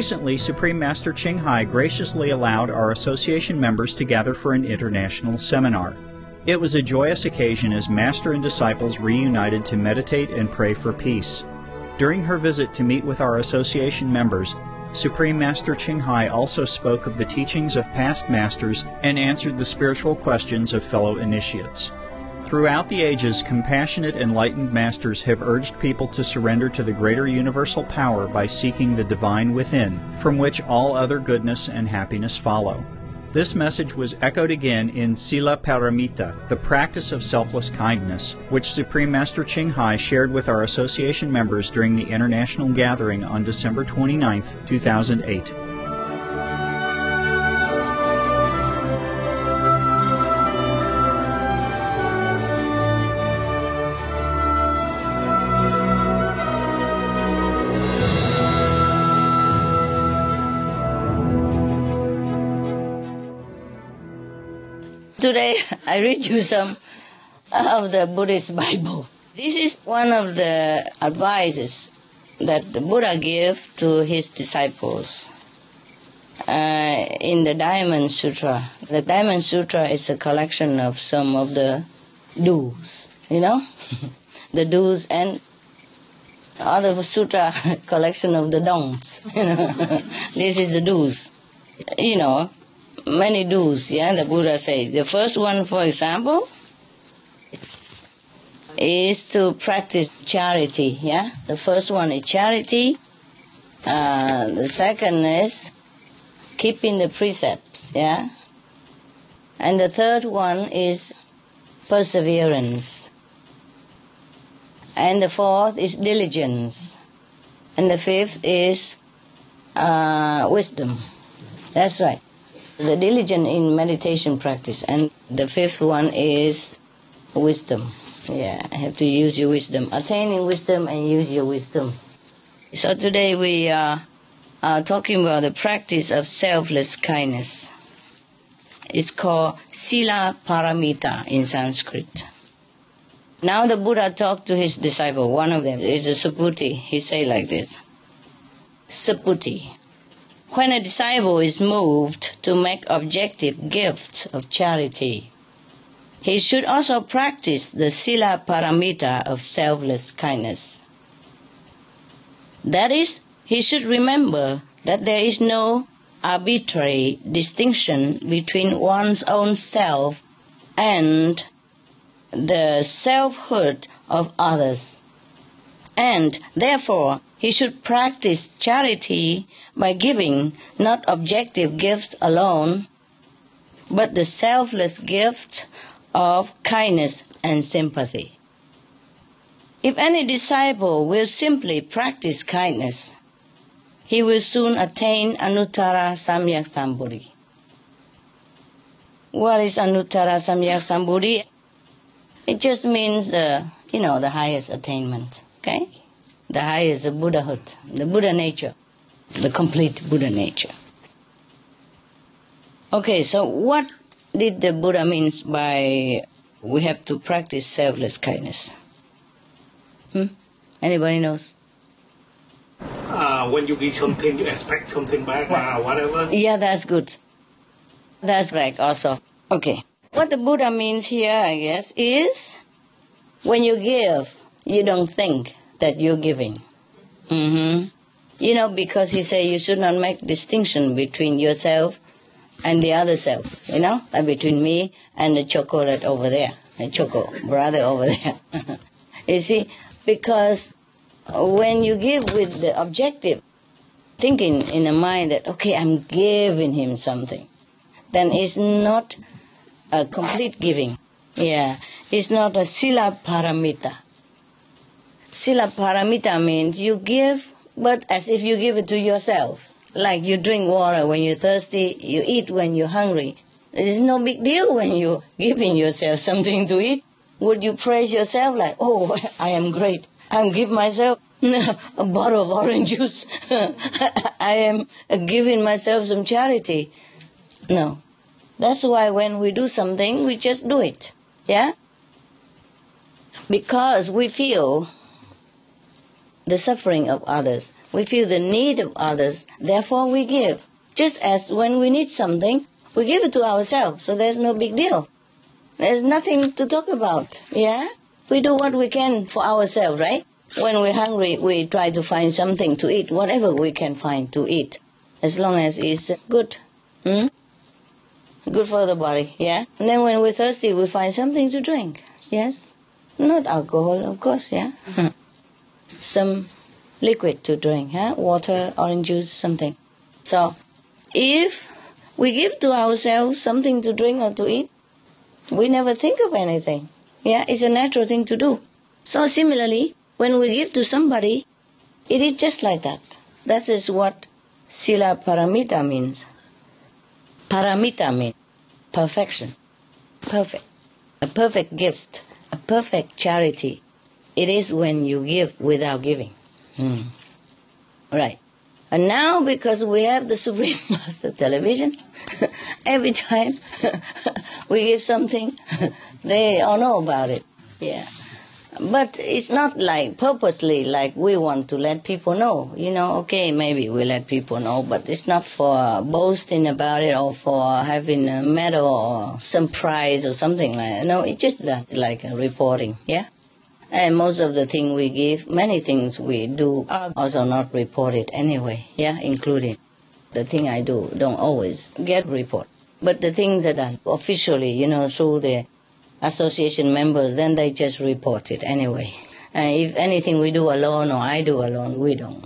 Recently, Supreme Master Ching Hai graciously allowed our association members to gather for an international seminar. It was a joyous occasion as Master and disciples reunited to meditate and pray for peace. During her visit to meet with our association members, Supreme Master Ching Hai also spoke of the teachings of past masters and answered the spiritual questions of fellow initiates. Throughout the ages, compassionate, enlightened masters have urged people to surrender to the greater universal power by seeking the divine within, from which all other goodness and happiness follow. This message was echoed again in Sila Paramita, the practice of selfless kindness, which Supreme Master Ching Hai shared with our association members during the international gathering on December 29, 2008. Today I read you some of the Buddhist Bible. This is one of the advices that the Buddha gave to his disciples uh, in the Diamond Sutra. The Diamond Sutra is a collection of some of the do's, you know, the do's and other sutra collection of the don'ts. this is the do's, you know, many do's, yeah, the Buddha says. The first one, for example, is to practice charity, yeah. The first one is charity. Uh, the second is keeping the precepts, yeah. And the third one is perseverance. And the fourth is diligence. And the fifth is uh, wisdom. That's right the diligent in meditation practice. And the fifth one is wisdom. Yeah, I have to use your wisdom. Attaining wisdom and use your wisdom. So today we are, are talking about the practice of selfless kindness. It's called Sila Paramita in Sanskrit. Now the Buddha talked to his disciple, one of them is a Subhuti. He say like this. Subhuti, when a disciple is moved to make objective gifts of charity, he should also practice the Sila Paramita of selfless kindness. That is, he should remember that there is no arbitrary distinction between one's own self and the selfhood of others. And therefore, he should practice charity by giving not objective gifts alone, but the selfless gift of kindness and sympathy. If any disciple will simply practice kindness, he will soon attain Anuttara Samyak Sambodhi. What is Anuttara Samyak Sambodhi? It just means the, you know, the highest attainment. Okay? The highest Buddhahood, the Buddha nature, the complete Buddha nature. Okay, so what did the Buddha means by we have to practice selfless kindness? Hmm? Anybody knows? Uh, when you give something, you expect something back, uh, whatever. Yeah, that's good. That's right, also. Okay. What the Buddha means here, I guess, is when you give, you don't think that you're giving. Mm-hmm. You know, because he said you should not make distinction between yourself and the other self, you know, like between me and the chocolate over there, the choco brother over there. you see, because when you give with the objective, thinking in the mind that, okay, I'm giving him something, then it's not a complete giving. Yeah, it's not a sila paramita. Sila paramita means you give, but as if you give it to yourself. Like you drink water when you're thirsty, you eat when you're hungry. It's no big deal when you're giving yourself something to eat. Would you praise yourself like, oh, I am great. I'm give myself a bottle of orange juice. I am giving myself some charity. No. That's why when we do something, we just do it. Yeah? Because we feel the suffering of others. We feel the need of others, therefore we give. Just as when we need something, we give it to ourselves, so there's no big deal. There's nothing to talk about, yeah? We do what we can for ourselves, right? When we're hungry, we try to find something to eat, whatever we can find to eat, as long as it's good. Hmm? Good for the body, yeah? And then when we're thirsty, we find something to drink, yes? Not alcohol, of course, yeah? Some liquid to drink, huh? Water, orange juice, something. So, if we give to ourselves something to drink or to eat, we never think of anything. Yeah, it's a natural thing to do. So similarly, when we give to somebody, it is just like that. That is what Sila Paramita means. Paramita means perfection. Perfect. A perfect gift. A perfect charity. It is when you give without giving. Hmm. Right. And now, because we have the Supreme Master Television, every time we give something, they all know about it. Yeah. But it's not like purposely like we want to let people know. You know, okay, maybe we let people know, but it's not for boasting about it or for having a medal or some prize or something like that. No, it's just that, like reporting. Yeah. And most of the things we give, many things we do are also not reported anyway, yeah, including the thing I do don't always get report. But the things that are officially, you know, through the association members, then they just report it anyway. And if anything we do alone or I do alone, we don't.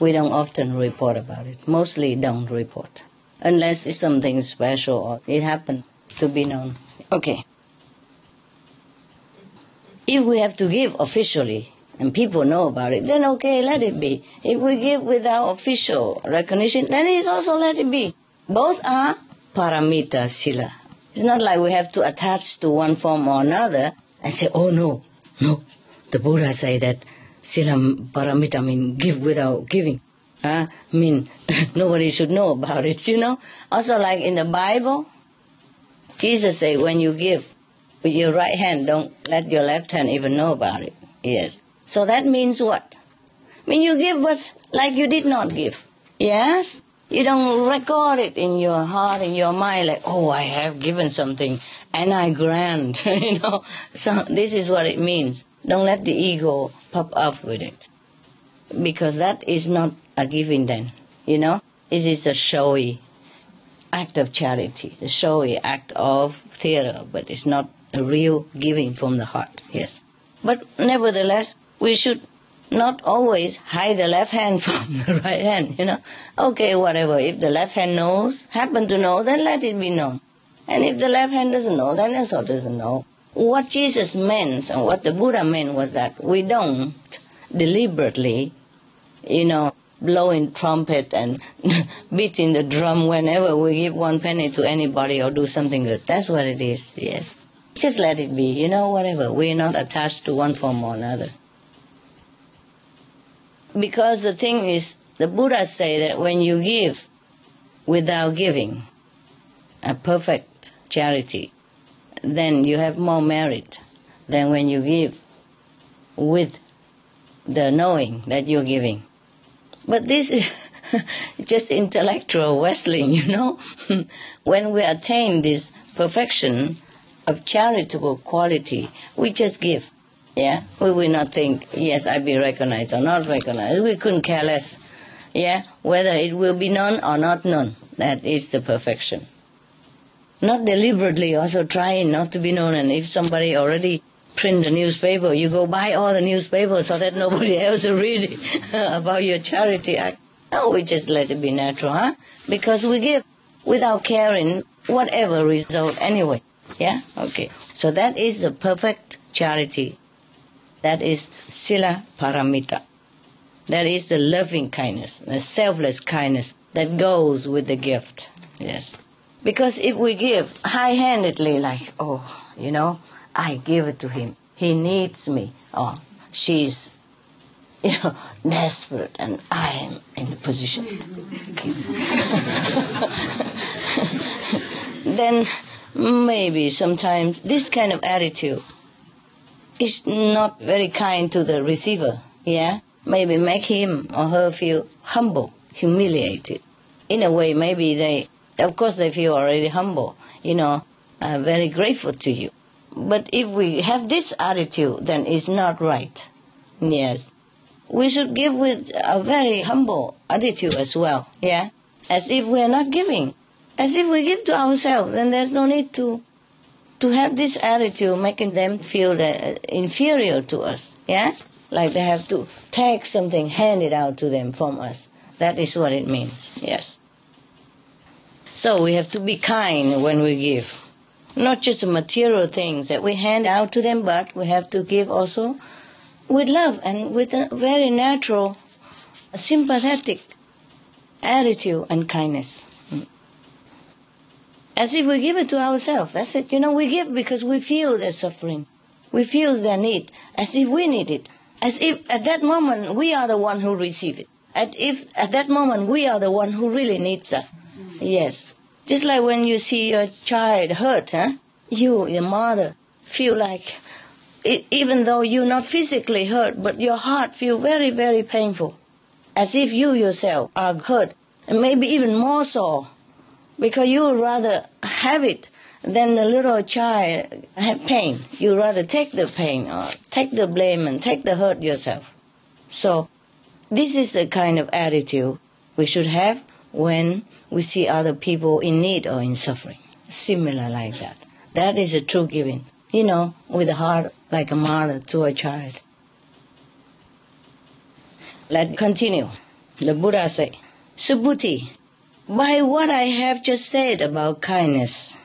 We don't often report about it. Mostly don't report. Unless it's something special or it happened to be known. Okay if we have to give officially and people know about it, then okay, let it be. If we give without official recognition, then it's also let it be. Both are paramita sila. It's not like we have to attach to one form or another and say, oh no, no. The Buddha say that sila paramita mean give without giving. Uh, mean nobody should know about it, you know. Also like in the Bible, Jesus say when you give, with your right hand, don't let your left hand even know about it. Yes. So that means what? I mean, you give but like you did not give. Yes? You don't record it in your heart, in your mind, like, oh, I have given something and I grant, you know. So this is what it means. Don't let the ego pop up with it. Because that is not a giving then, you know. It is a showy act of charity, a showy act of theater, but it's not a real giving from the heart, yes. But nevertheless, we should not always hide the left hand from the right hand, you know. Okay, whatever. If the left hand knows, happen to know, then let it be known. And if the left hand doesn't know, then also doesn't know. What Jesus meant and what the Buddha meant was that we don't deliberately, you know, blowing trumpet and beating the drum whenever we give one penny to anybody or do something good. That's what it is, yes. Just let it be, you know, whatever. We're not attached to one form or another. Because the thing is, the Buddha say that when you give without giving a perfect charity, then you have more merit than when you give with the knowing that you're giving. But this is just intellectual wrestling, you know. when we attain this perfection, of charitable quality, we just give. Yeah, we will not think, yes, I be recognized or not recognized. We couldn't care less. Yeah, whether it will be known or not known. That is the perfection. Not deliberately also trying not to be known. And if somebody already print the newspaper, you go buy all the newspapers so that nobody else will read about your charity act. No, we just let it be natural, huh? Because we give without caring whatever result anyway. Yeah? Okay. So that is the perfect charity. That is Sila Paramita. That is the loving kindness, the selfless kindness that goes with the gift. Yes. Because if we give high handedly, like, oh, you know, I give it to him, he needs me, or she's, you know, desperate, and I am in the position. to give. then maybe sometimes this kind of attitude is not very kind to the receiver, yeah? maybe make him or her feel humble, humiliated. In a way, maybe they, of course, they feel already humble, you know, uh, very grateful to you. But if we have this attitude, then it's not right. Yes. We should give with a very humble attitude as well, yeah? As if we're not giving. As if we give to ourselves, and there's no need to to have this attitude making them feel uh, inferior to us, yeah? Like they have to take something handed out to them from us. That is what it means, yes. So we have to be kind when we give. Not just material things that we hand out to them, but we have to give also with love and with a very natural, sympathetic attitude and kindness. As if we give it to ourselves. That's it. You know, we give because we feel their suffering. We feel their need, as if we need it. As if at that moment we are the one who receive it. As if at that moment we are the one who really needs that. Yes. Just like when you see your child hurt, huh? You, your mother, feel like, even though you're not physically hurt, but your heart feel very, very painful. As if you yourself are hurt, and maybe even more so because you would rather have it than the little child have pain. You rather take the pain or take the blame and take the hurt yourself. So this is the kind of attitude we should have when we see other people in need or in suffering. Similar like that. That is a true giving. You know, with a heart like a mother to a child. Let's continue. The Buddha said, Subhuti, by what I have just said about kindness.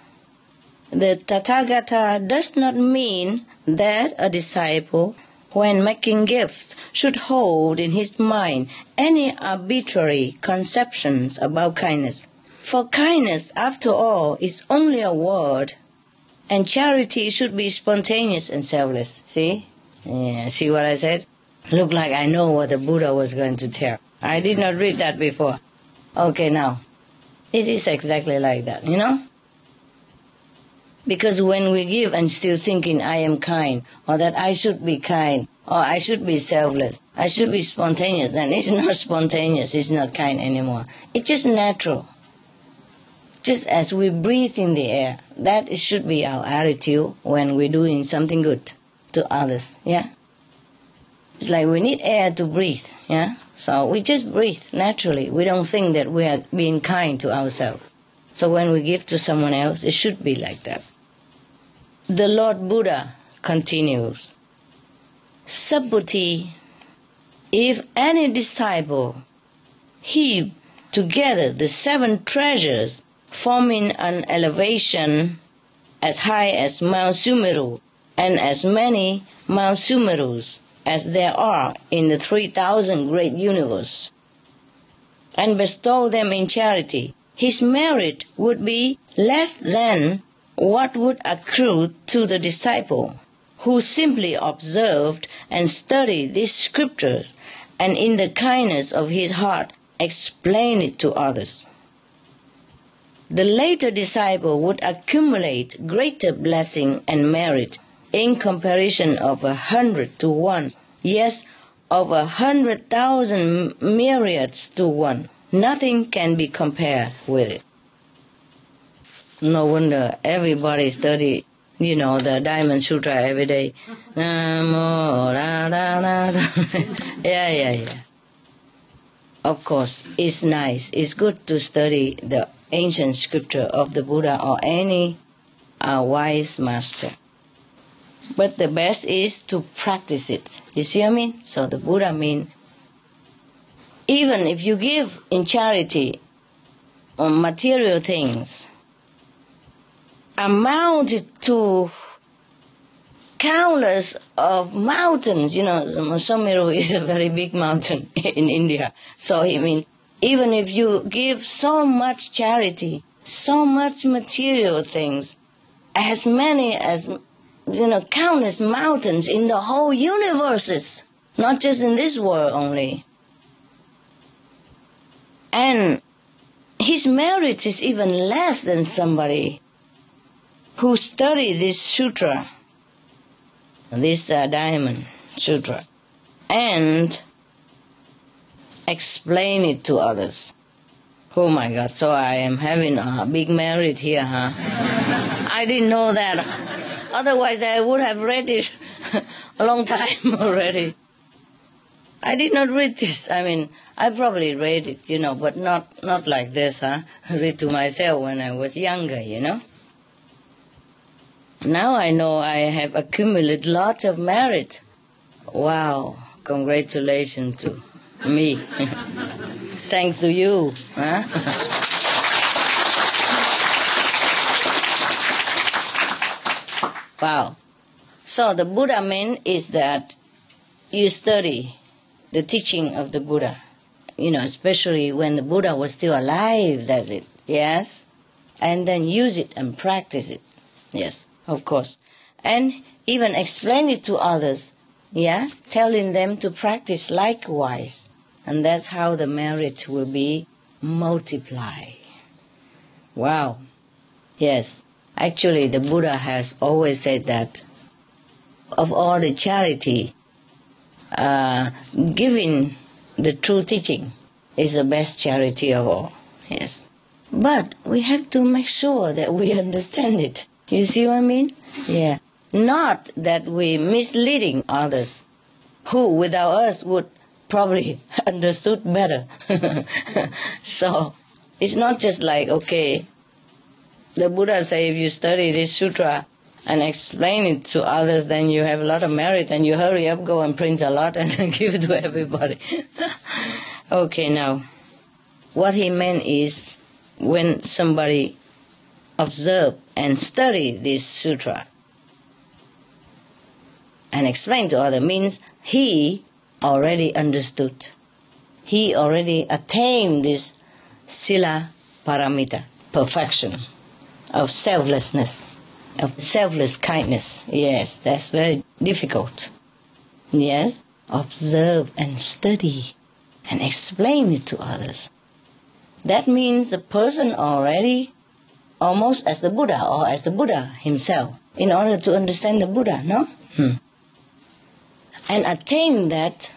The Tathagata does not mean that a disciple, when making gifts, should hold in his mind any arbitrary conceptions about kindness. For kindness, after all, is only a word, and charity should be spontaneous and selfless. See? Yeah, see what I said? Look like I know what the Buddha was going to tell. I did not read that before. Okay, now. It is exactly like that, you know? Because when we give and still thinking I am kind, or that I should be kind, or I should be selfless, I should be spontaneous, then it's not spontaneous, it's not kind anymore. It's just natural. Just as we breathe in the air, that should be our attitude when we're doing something good to others, yeah? It's like we need air to breathe, yeah? So we just breathe naturally. We don't think that we are being kind to ourselves. So when we give to someone else, it should be like that. The Lord Buddha continues Subhuti, if any disciple heap together the seven treasures, forming an elevation as high as Mount Sumeru and as many Mount Sumerus, as there are in the 3,000 great universe, and bestow them in charity, his merit would be less than what would accrue to the disciple who simply observed and studied these scriptures and in the kindness of his heart explained it to others. The later disciple would accumulate greater blessing and merit in comparison of a hundred to one, yes, of a hundred thousand myriads to one. Nothing can be compared with it. No wonder everybody study, you know, the Diamond Sutra every day. Yeah, yeah, yeah. Of course, it's nice. It's good to study the ancient scripture of the Buddha or any uh, wise master. But the best is to practice it. You see what I mean? So the Buddha mean even if you give in charity on material things, amounted to countless of mountains. You know, Sumeru is a very big mountain in India. So I mean, even if you give so much charity, so much material things, as many as you know, countless mountains in the whole universes, not just in this world only. And his merit is even less than somebody who studied this sutra, this uh, diamond sutra, and explain it to others. Oh my God, so I am having a big merit here, huh? I didn't know that. Otherwise, I would have read it a long time already. I did not read this. I mean, I probably read it, you know, but not, not like this, huh? read to myself when I was younger, you know. Now I know I have accumulated lots of merit. Wow, congratulations to me. Thanks to you. Huh? Wow. So the Buddha meant is that you study the teaching of the Buddha. You know, especially when the Buddha was still alive, that's it. Yes? And then use it and practice it. Yes, of course. And even explain it to others. Yeah? Telling them to practice likewise. And that's how the merit will be multiplied. Wow. Yes. Actually, the Buddha has always said that of all the charity, uh, giving the true teaching is the best charity of all. Yes. But we have to make sure that we understand it. You see what I mean? Yeah. Not that we misleading others who without us would probably understood better. so it's not just like, okay, the Buddha say if you study this sutra, and explain it to others, then you have a lot of merit and you hurry up, go and print a lot and give it to everybody. okay, now, what he meant is when somebody observe and study this sutra and explain to other means he already understood. He already attained this sila paramita, perfection of selflessness of selfless kindness. Yes, that's very difficult. Yes, observe and study and explain it to others. That means the person already almost as the Buddha or as the Buddha himself in order to understand the Buddha, no? Hmm. And attain that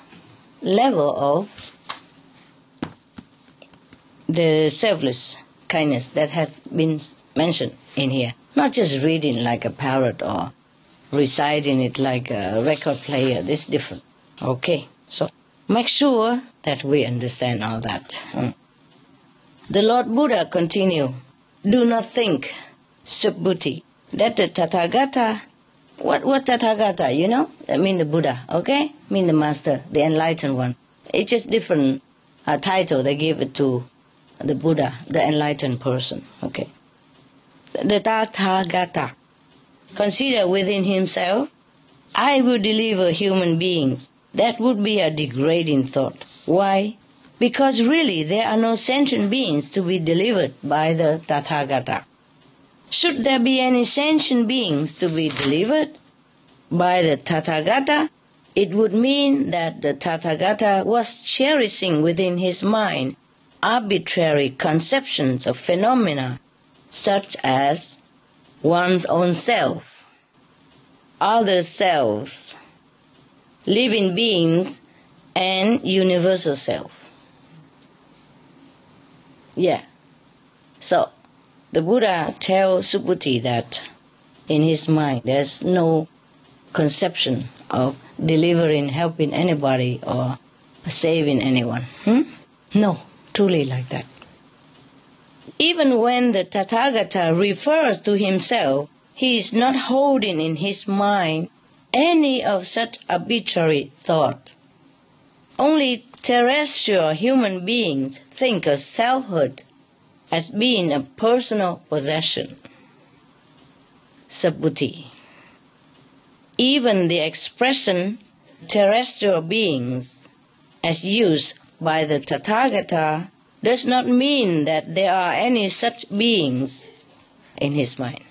level of the selfless kindness that have been mentioned in here. Not just reading like a parrot or reciting it like a record player. This is different. Okay. So make sure that we understand all that. Hmm. The Lord Buddha continue. Do not think, Subhuti, that the Tathagata, what, what Tathagata, you know? I mean the Buddha, okay? I mean the Master, the enlightened one. It's just different uh, title they give it to the Buddha, the enlightened person, okay? The Tathagata, consider within himself, I will deliver human beings. That would be a degrading thought. Why? Because really there are no sentient beings to be delivered by the Tathagata. Should there be any sentient beings to be delivered by the Tathagata, it would mean that the Tathagata was cherishing within his mind arbitrary conceptions of phenomena such as one's own self, other selves, living beings, and universal self. Yeah. So, the Buddha tells Subhuti that in his mind there's no conception of delivering, helping anybody, or saving anyone. Hmm? No, truly like that. Even when the Tathagata refers to himself, he is not holding in his mind any of such arbitrary thought. Only terrestrial human beings think of selfhood as being a personal possession. Subhuti. Even the expression terrestrial beings, as used by the Tathagata, does not mean that there are any such beings in his mind.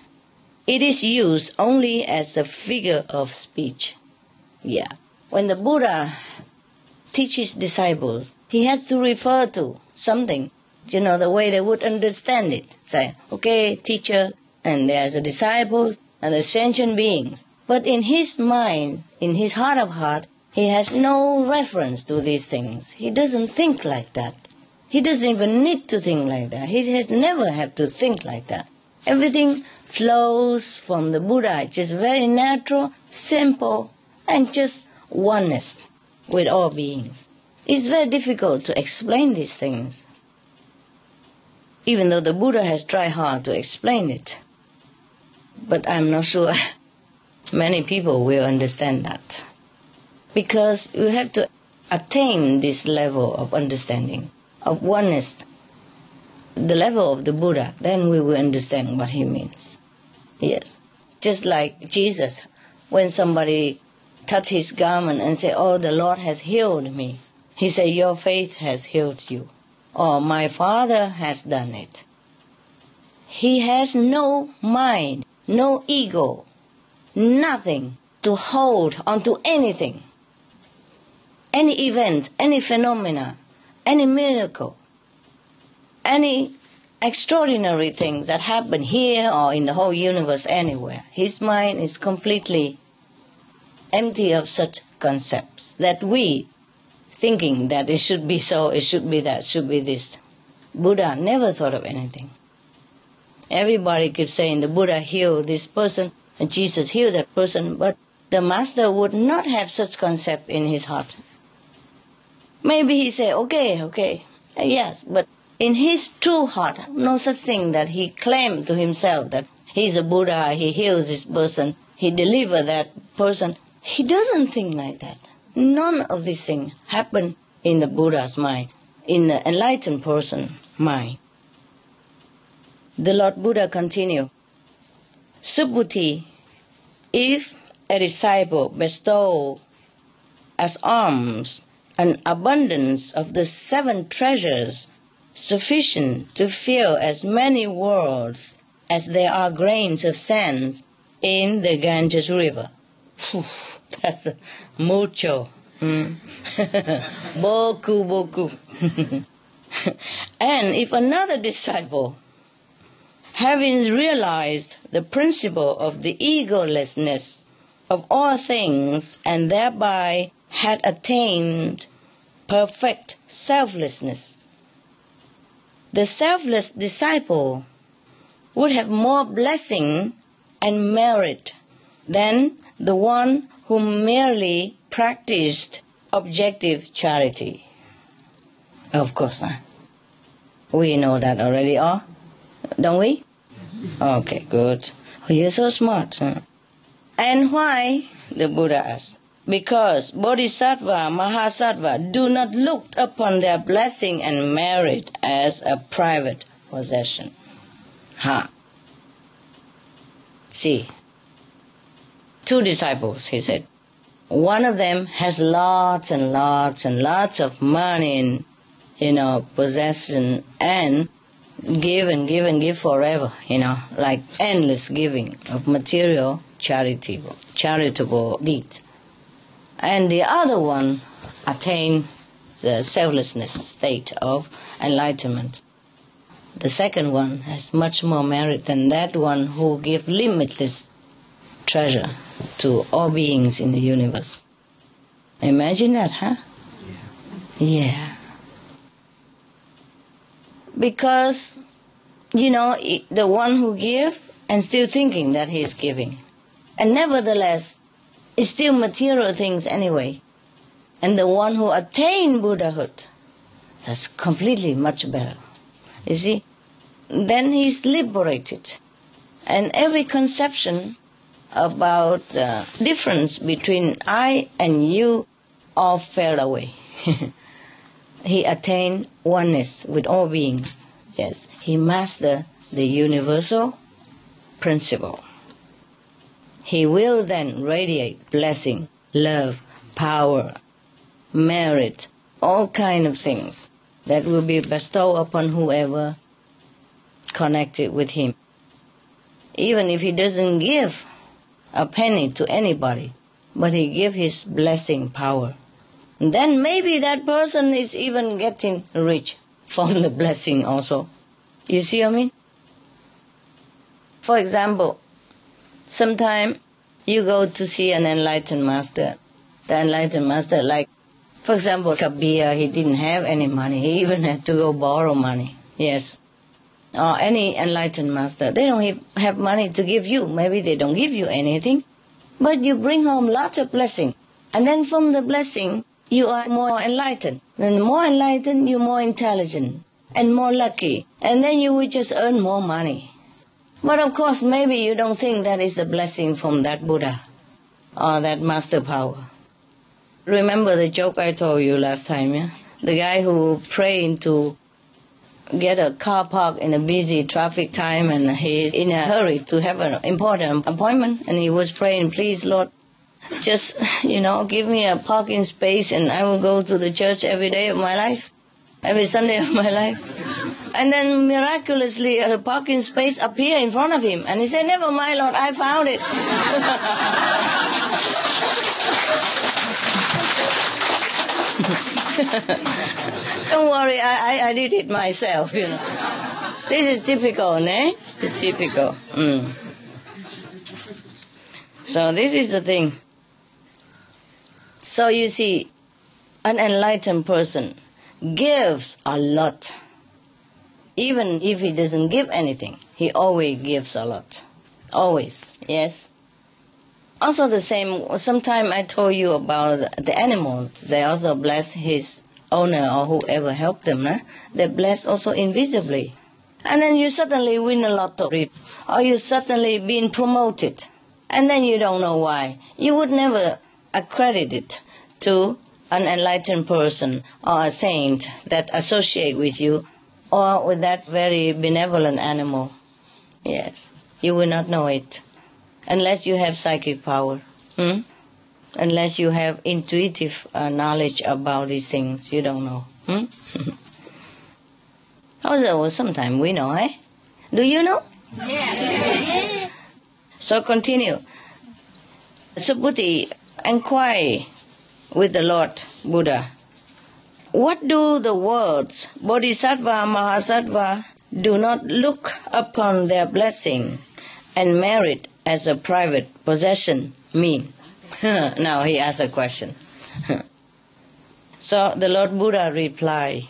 It is used only as a figure of speech. Yeah. When the Buddha teaches disciples, he has to refer to something, you know, the way they would understand it. Say, okay, teacher, and there's a disciple and the sentient beings. But in his mind, in his heart of heart, He has no reference to these things. He doesn't think like that. He doesn't even need to think like that. He has never had to think like that. Everything flows from the Buddha, It's just very natural, simple, and just oneness with all beings. It's very difficult to explain these things, even though the Buddha has tried hard to explain it. But I'm not sure many people will understand that. Because you have to attain this level of understanding of oneness, the level of the Buddha, then we will understand what he means. Yes. Just like Jesus, when somebody touch his garment and say, Oh, the Lord has healed me. He said, Your faith has healed you. Or my Father has done it. He has no mind, no ego, nothing to hold onto anything. Any event, any phenomena any miracle, any extraordinary thing that happened here or in the whole universe anywhere. His mind is completely empty of such concepts that we thinking that it should be so, it should be that, should be this. Buddha never thought of anything. Everybody keeps saying the Buddha healed this person and Jesus healed that person, but the master would not have such concept in his heart. Maybe he say, okay, okay, yes, but in his true heart, no such thing that he claimed to himself that he's a Buddha, he heals this person, he deliver that person. He doesn't think like that. None of these things happen in the Buddha's mind, in the enlightened person mind. The Lord Buddha continue, Subhuti, if a disciple bestow as alms an abundance of the seven treasures sufficient to fill as many worlds as there are grains of sand in the Ganges River. Whew, that's mucho. Mm. boku, boku. and if another disciple, having realized the principle of the egolessness of all things and thereby had attained perfect selflessness. The selfless disciple would have more blessing and merit than the one who merely practiced objective charity. Of course, we know that already, oh? Don't we? Okay, good. Oh, you're so smart. And why? The Buddha asked because Bodhisattva, Mahasattva do not look upon their blessing and merit as a private possession. Ha. See, two disciples, he said. One of them has lots and lots and lots of money and, you know, possession and give and give and give forever, you know, like endless giving of material charitable, charitable deeds and the other one attain the selflessness state of enlightenment. The second one has much more merit than that one who give limitless treasure to all beings in the universe. Imagine that, huh? Yeah. yeah. Because, you know, the one who give and still thinking that he's giving. And nevertheless, is still material things anyway. And the one who attained Buddhahood, that's completely much better. You see? Then he's liberated. And every conception about the difference between I and you all fell away. he attained oneness with all beings. Yes, he mastered the universal principle. He will then radiate blessing, love, power, merit, all kind of things that will be bestowed upon whoever connected with him. Even if he doesn't give a penny to anybody, but he give his blessing power. then maybe that person is even getting rich from the blessing also. You see what I mean? For example, Sometimes you go to see an enlightened master the enlightened master. Like, for example, Kabir, he didn't have any money. He even had to go borrow money. Yes. Or any enlightened master, they don't have money to give you. Maybe they don't give you anything, but you bring home lots of blessing. And then from the blessing, you are more enlightened. Then the more enlightened, you're more intelligent and more lucky. And then you will just earn more money. But of course, maybe you don't think that is the blessing from that Buddha or that master power. Remember the joke I told you last time, yeah? The guy who prayed to get a car park in a busy traffic time and he's in a hurry to have an important appointment and he was praying, please Lord, just, you know, give me a parking space and I will go to the church every day of my life, every Sunday of my life. And then miraculously a parking space appeared in front of him and he said, never mind Lord, I found it. Don't worry, I, I, I, did it myself, you know. This is typical, ne? It's typical. Mm. So this is the thing. So you see, an enlightened person gives a lot. Even if he doesn't give anything, he always gives a lot. Always, yes. Also the same, sometime I told you about the animals. They also bless his owner or whoever helped them. They bless also invisibly. And then you suddenly win a lottery, or you suddenly been promoted. And then you don't know why. You would never accredit it to an enlightened person or a saint that associate with you or with that very benevolent animal. Yes, you will not know it unless you have psychic power. Hmm? Unless you have intuitive uh, knowledge about these things, you don't know. Hmm? Although sometimes we know, eh? Do you know? Yeah. so continue. Subhuti inquire with the Lord Buddha. What do the words Bodhisattva Mahasattva do not look upon their blessing and merit as a private possession mean? now he asks a question. so the Lord Buddha replied,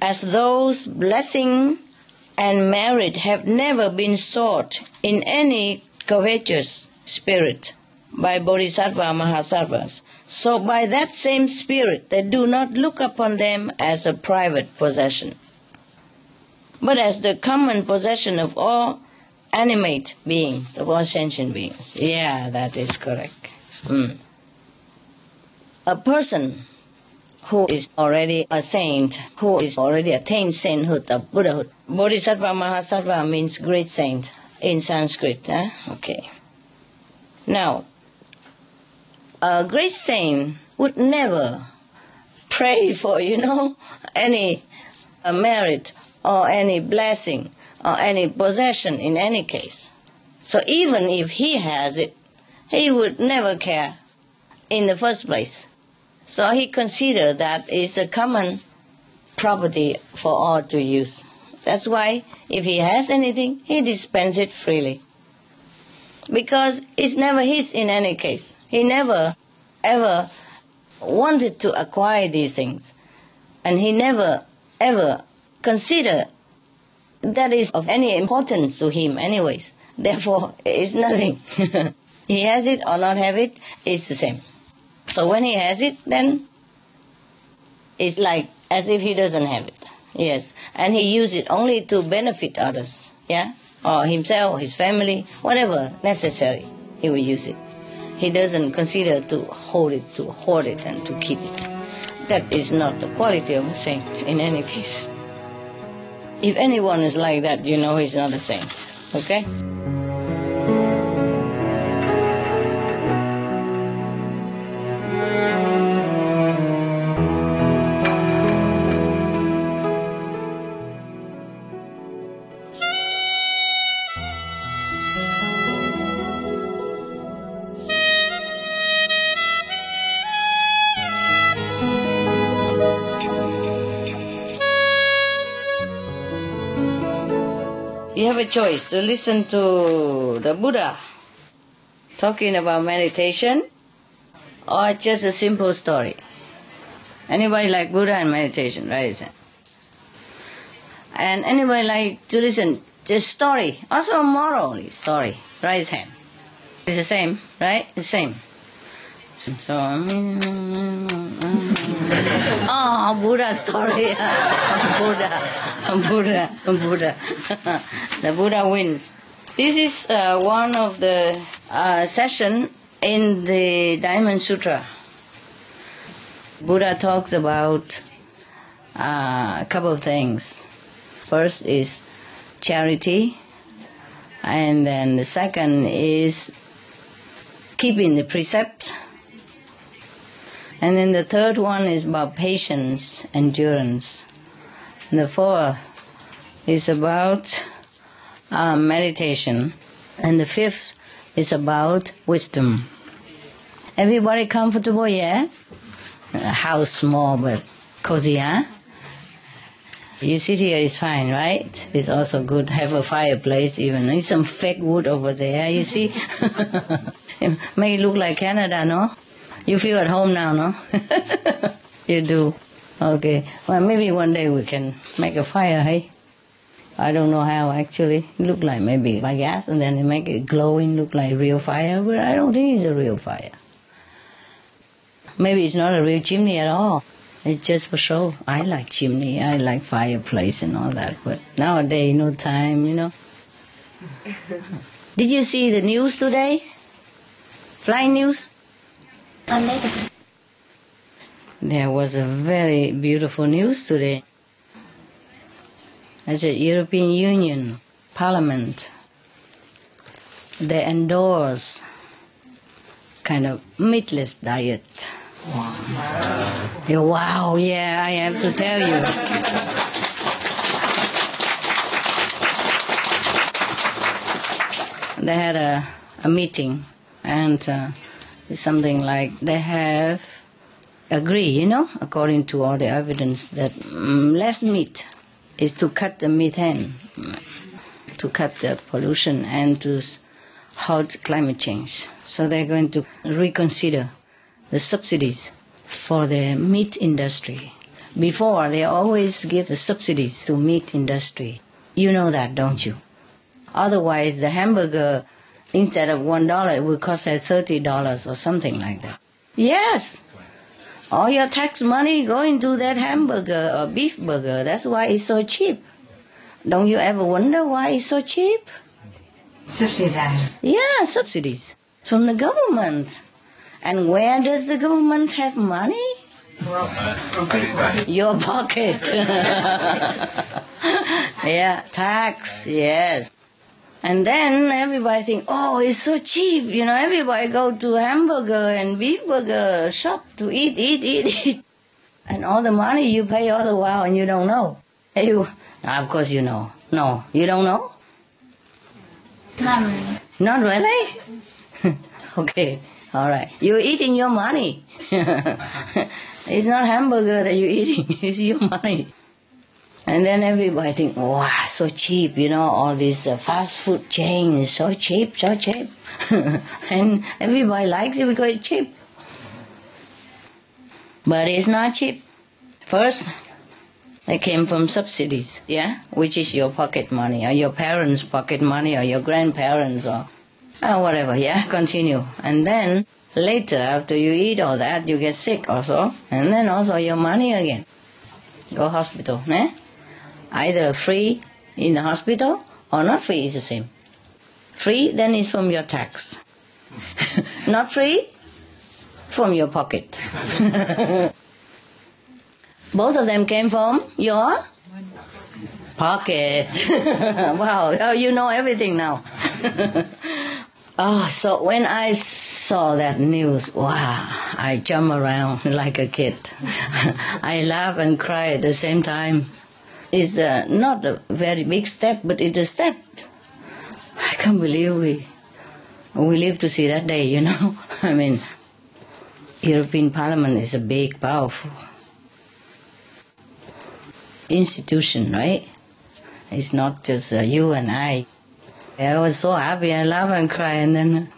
As those blessing and merit have never been sought in any covetous spirit by Bodhisattva Mahasattvas, so by that same spirit they do not look upon them as a private possession, but as the common possession of all animate beings, of all sentient beings. Yeah, that is correct. Mm. A person who is already a saint, who is already attained sainthood of Buddhahood. Bodhisattva Mahasattva means great saint in Sanskrit. Eh? Okay. Now, a great saint would never pray for, you know, any uh, merit or any blessing or any possession in any case. So even if he has it, he would never care in the first place. So he considered that it's a common property for all to use. That's why if he has anything, he dispenses it freely. Because it's never his in any case. He never ever wanted to acquire these things. And he never ever considered that is of any importance to him anyways. Therefore, it's nothing. he has it or not have it, it's the same. So when he has it, then it's like as if he doesn't have it. Yes. And he uses it only to benefit others. Yeah? Or himself, his family, whatever necessary, he will use it. He doesn't consider to hold it, to hoard it, and to keep it. That is not the quality of a saint in any case. If anyone is like that, you know he's not a saint. Okay? A choice to listen to the Buddha talking about meditation or just a simple story? Anybody like Buddha and meditation, right? And anybody like to listen to story, also a moral story, right hand. It's the same, right? The same. So, oh, Buddha story. Buddha, Buddha, Buddha. the Buddha wins. This is uh, one of the uh, session in the Diamond Sutra. Buddha talks about uh, a couple of things. First is charity, and then the second is keeping the precept. And then the third one is about patience, endurance. And the fourth is about uh, meditation. And the fifth is about wisdom. Everybody comfortable, yeah? House small but cozy, huh? You sit here is fine, right? It's also good. Have a fireplace even. Need some fake wood over there, you see? It look like Canada, no? You feel at home now, no? you do. Okay. Well, maybe one day we can make a fire, hey? I don't know how actually. Look like maybe by gas and then make it glowing, look like real fire, but I don't think it's a real fire. Maybe it's not a real chimney at all. It's just for show. I like chimney, I like fireplace and all that, but nowadays no time, you know. Did you see the news today? Flying news? There was a very beautiful news today. As a European Union Parliament, they endorse kind of meatless diet. Wow. Yeah, wow, yeah, I have to tell you. They had a, a meeting and uh, something like they have agree, you know, according to all the evidence that mm, less meat is to cut the methane, to cut the pollution and to halt climate change. So they're going to reconsider the subsidies for the meat industry. Before, they always give the subsidies to meat industry. You know that, don't you? Otherwise, the hamburger, instead of one dollar, it would cost like thirty dollars or something like that. Yes, all your tax money going to that hamburger or beef burger. That's why it's so cheap. Don't you ever wonder why it's so cheap? Subsidized. Yeah, subsidies from the government. And where does the government have money? Your pocket. yeah, tax, yes. And then everybody think, oh, it's so cheap. You know, everybody go to hamburger and beef burger shop to eat, eat, eat, eat. And all the money you pay all the while and you don't know. You, of course you know. No, you don't know? Not really. Not really? okay, all right. You're eating your money. it's not hamburger that you're eating, it's your money. And then everybody think, wow, so cheap, you know, all these uh, fast food chains, so cheap, so cheap. and everybody likes it because it's cheap. But it's not cheap. First, they came from subsidies, yeah, which is your pocket money, or your parents' pocket money, or your grandparents, or, whatever, yeah, continue. And then later, after you eat all that, you get sick also, and then also your money again. Go hospital, eh? Either free in the hospital or not free is the same. Free, then is from your tax. not free, from your pocket. Both of them came from your pocket. wow, oh, you know everything now. oh, so when I saw that news, wow, I jump around like a kid. I laugh and cry at the same time. It's uh, not a very big step, but it's a step. I can't believe we we live to see that day. You know, I mean, European Parliament is a big, powerful institution, right? It's not just uh, you and I. I was so happy, I laugh and cry, and then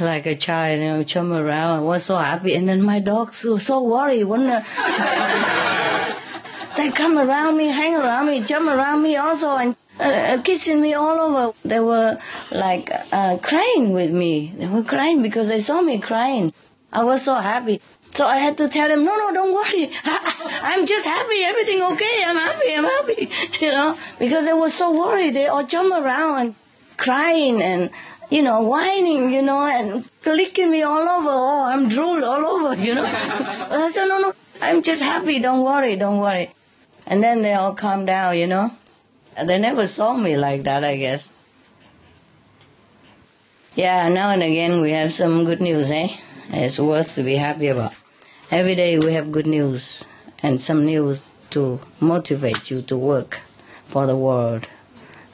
like a child, you know, jump around. I was so happy, and then my dogs were so worried. Uh, they come around me, hang around me, jump around me also, and uh, kissing me all over. They were like uh, crying with me. They were crying because they saw me crying. I was so happy. So I had to tell them, no, no, don't worry. I'm just happy. Everything okay. I'm happy. I'm happy. You know, because they were so worried. They all jump around and crying and, you know, whining, you know, and licking me all over. Oh, I'm drooled all over, you know. I said, no, no, I'm just happy. Don't worry. Don't worry. And then they all calm down, you know. They never saw me like that, I guess. Yeah, now and again we have some good news, eh? It's worth to be happy about. Every day we have good news and some news to motivate you to work for the world.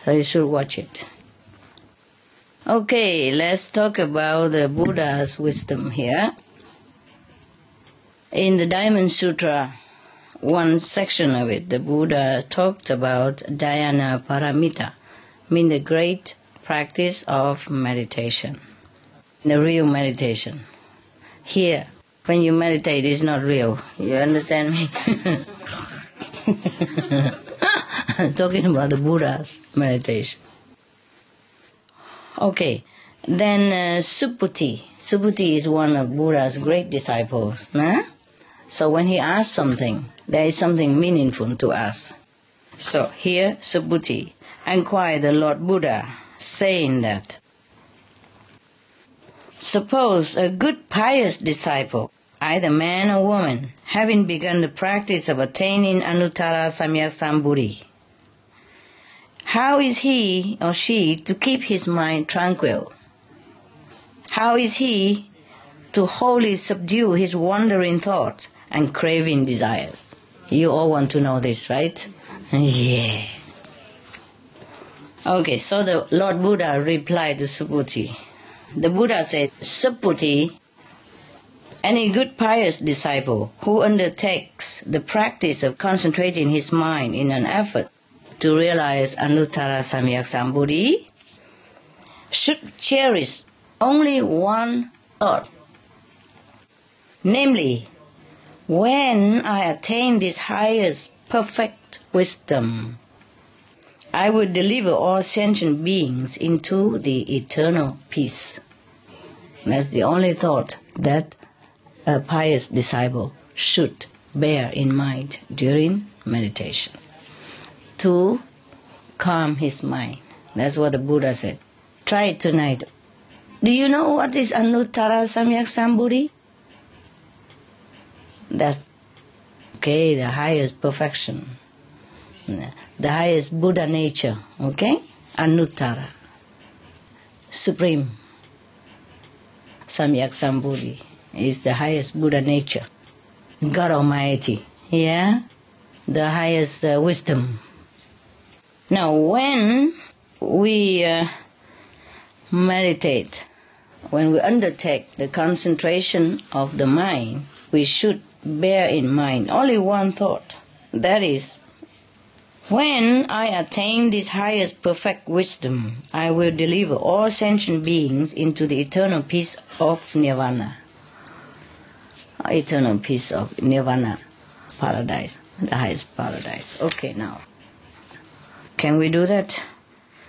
So you should watch it. Okay, let's talk about the Buddha's wisdom here. In the Diamond Sutra, one section of it, the Buddha talked about dhyana paramita, mean the great practice of meditation, the real meditation. Here, when you meditate, it's not real. You understand me? talking about the Buddha's meditation. Okay, then uh, Subhuti. Subhuti is one of Buddha's great disciples. Nah? So when he asks something, there is something meaningful to us. So here, Subhuti inquired the Lord Buddha, saying that Suppose a good pious disciple, either man or woman, having begun the practice of attaining Anuttara Samyak Sambodhi, how is he or she to keep his mind tranquil? How is he to wholly subdue his wandering thoughts and craving desires? You all want to know this, right? yeah. Okay, so the Lord Buddha replied to Subhuti. The Buddha said, Subhuti, any good pious disciple who undertakes the practice of concentrating his mind in an effort to realize Anuttara Samyak Sambodhi should cherish only one thought. Namely, when I attain this highest perfect wisdom, I will deliver all sentient beings into the eternal peace. That's the only thought that a pious disciple should bear in mind during meditation to calm his mind. That's what the Buddha said. Try it tonight. Do you know what is Anuttara Samyak Sambodhi? That's okay, the highest perfection, the highest Buddha nature, okay? Anuttara, supreme. Samyak Sambodhi is the highest Buddha nature. God Almighty, yeah? The highest uh, wisdom. Now, when we uh, meditate, when we undertake the concentration of the mind, we should bear in mind only one thought. That is, when I attain this highest perfect wisdom, I will deliver all sentient beings into the eternal peace of nirvana. Eternal peace of nirvana, paradise, the highest paradise. Okay, now. Can we do that?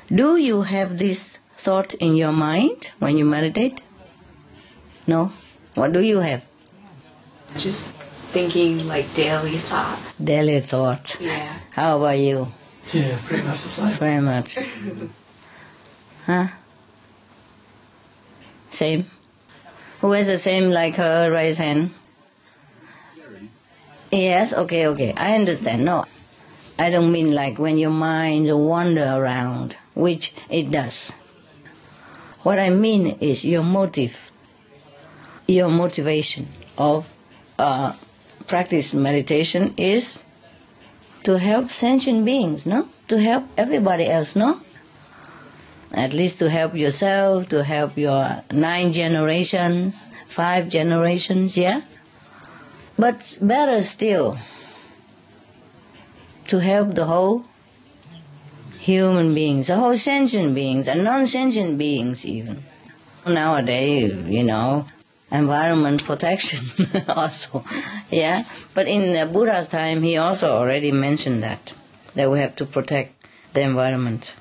Do you have this thought in your mind when you meditate? No? What do you have? Just thinking like daily thoughts. Daily thoughts. Yeah. How about you? Yeah, pretty much the same. Very much. Huh? Same? Who has the same like her? Raise hand. Yes, okay, okay. I understand. No, I don't mean like when your mind wander around, which it does. What I mean is your motive, your motivation of uh, practice meditation is to help sentient beings, no? To help everybody else, no? At least to help yourself, to help your nine generations, five generations, yeah? But better still, to help the whole human beings, the whole sentient beings, and non sentient beings even. Nowadays, you know, environment protection also. Yeah. But in Buddha's time, he also already mentioned that, that we have to protect the environment.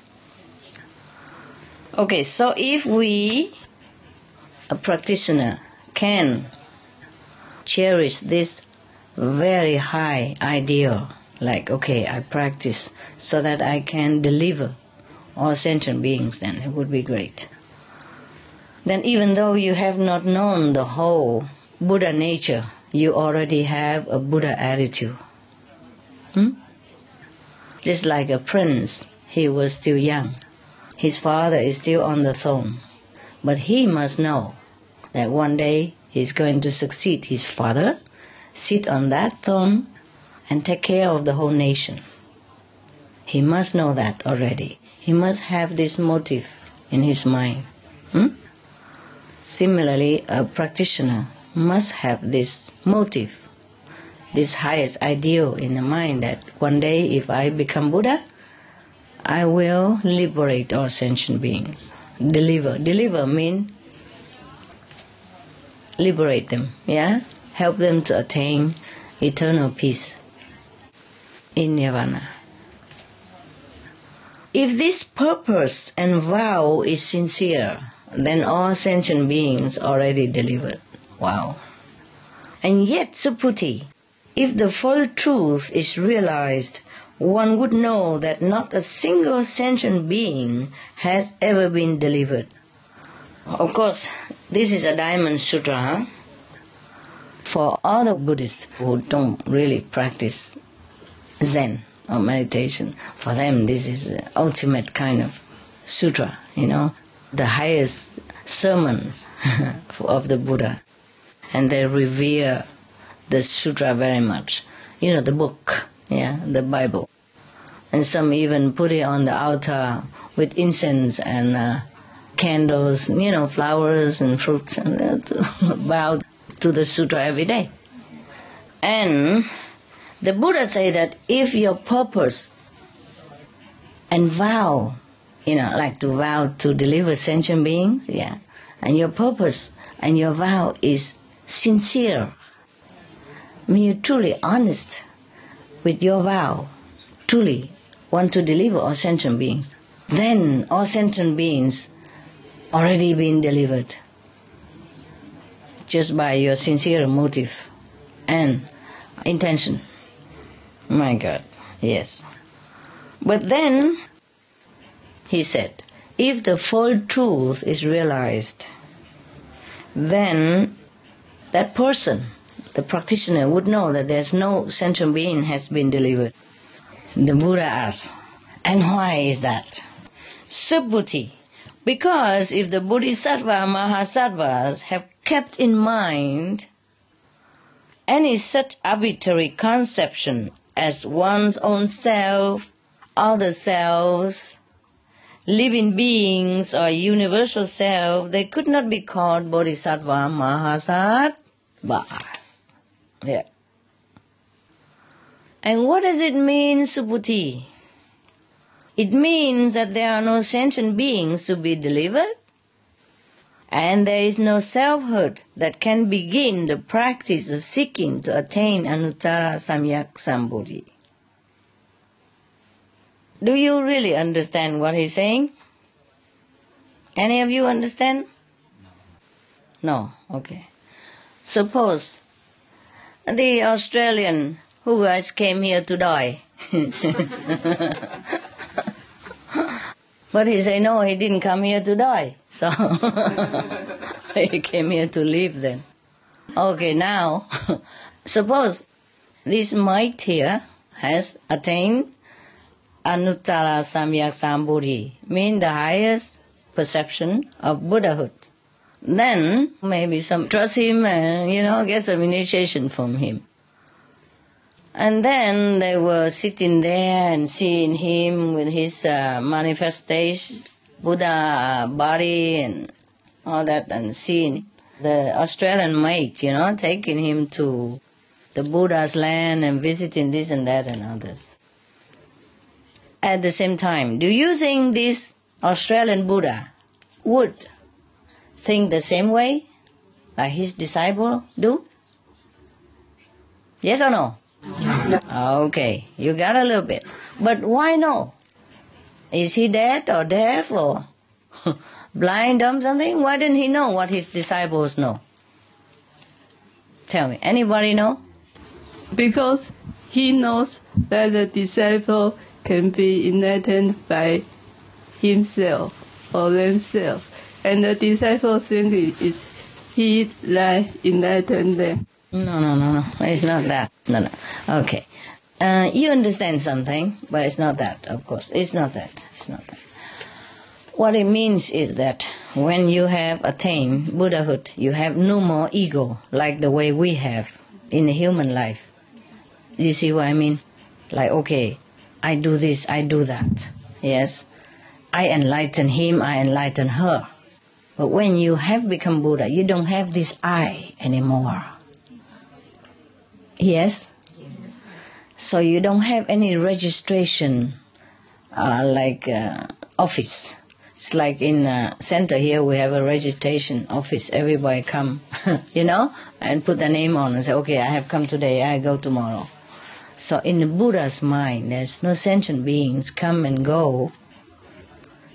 Okay, so if we, a practitioner, can cherish this very high ideal, like, okay, I practice so that I can deliver all sentient beings, then it would be great. Then, even though you have not known the whole Buddha nature, you already have a Buddha attitude. Hmm? Just like a prince, he was still young. His father is still on the throne. But he must know that one day he's going to succeed his father, sit on that throne, and take care of the whole nation. He must know that already. He must have this motive in his mind. Hmm? Similarly, a practitioner must have this motive, this highest ideal in the mind that one day if I become Buddha, I will liberate all sentient beings. Deliver. Deliver mean liberate them, yeah? Help them to attain eternal peace in Nirvana. If this purpose and vow is sincere, then all sentient beings already delivered. Wow. And yet, Subhuti, if the full truth is realized, one would know that not a single sentient being has ever been delivered. Of course, this is a Diamond Sutra. Huh? For other Buddhists who don't really practice Zen or meditation, for them this is the ultimate kind of sutra, you know, the highest sermons of the Buddha. And they revere the sutra very much. You know, the book, yeah, the Bible. And some even put it on the altar with incense and uh, candles, you know, flowers and fruits, and bow to the sutra every day. And the Buddha say that if your purpose and vow, you know, like to vow to deliver sentient beings, yeah, and your purpose and your vow is sincere, I mean you're truly honest with your vow, truly want to deliver all sentient beings, then all sentient beings already been delivered just by your sincere motive and intention. My God, yes. But then, he said, if the full truth is realized, then that person, the practitioner, would know that there's no sentient being has been delivered. The Buddha asked, and why is that? Subhuti, because if the Bodhisattva Mahasattvas have kept in mind any such arbitrary conception as one's own self, other selves, living beings, or universal self, they could not be called Bodhisattva Mahasattvas. Yeah. And what does it mean, Subhuti? It means that there are no sentient beings to be delivered, and there is no selfhood that can begin the practice of seeking to attain Anuttara Samyak Sambodhi. Do you really understand what he's saying? Any of you understand? No, okay. Suppose the Australian who guys came here to die. but he said, no, he didn't come here to die. So he came here to live then. Okay, now, suppose this might here has attained Anuttara Samyak Sambodhi, mean the highest perception of Buddhahood. Then maybe some trust him and, you know, get some initiation from him. And then they were sitting there and seeing him with his uh, manifestation, Buddha body and all that, and seeing the Australian mate, you know, taking him to the Buddha's land and visiting this and that and others. At the same time, do you think this Australian Buddha would think the same way like his disciple do? Yes or no? Okay, you got a little bit. But why no? Is he dead or deaf or blind, dumb, something? Why didn't he know what his disciples know? Tell me, anybody know? because he knows that the disciple can be enlightened by himself or themselves, and the disciple think it is he that enlightened them. No, no, no, no. It's not that. No, no. Okay. Uh, you understand something, but it's not that, of course. It's not that. It's not that. What it means is that when you have attained Buddhahood, you have no more ego like the way we have in the human life. You see what I mean? Like, okay, I do this, I do that. Yes? I enlighten him, I enlighten her. But when you have become Buddha, you don't have this I anymore. Yes? So you don't have any registration uh, like uh, office. It's like in the center here we have a registration office. Everybody come, you know, and put the name on and say, okay, I have come today, I go tomorrow. So in the Buddha's mind, there's no sentient beings come and go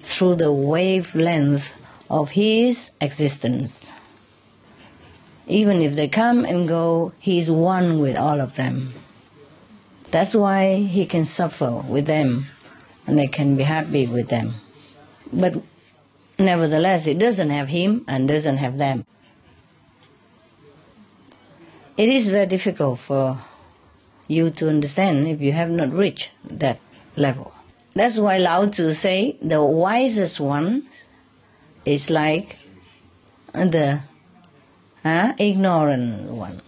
through the wavelength of his existence. Even if they come and go, he is one with all of them. That's why he can suffer with them and they can be happy with them. But nevertheless, it doesn't have him and doesn't have them. It is very difficult for you to understand if you have not reached that level. That's why Lao Tzu say the wisest one is like the uh, ignorant one.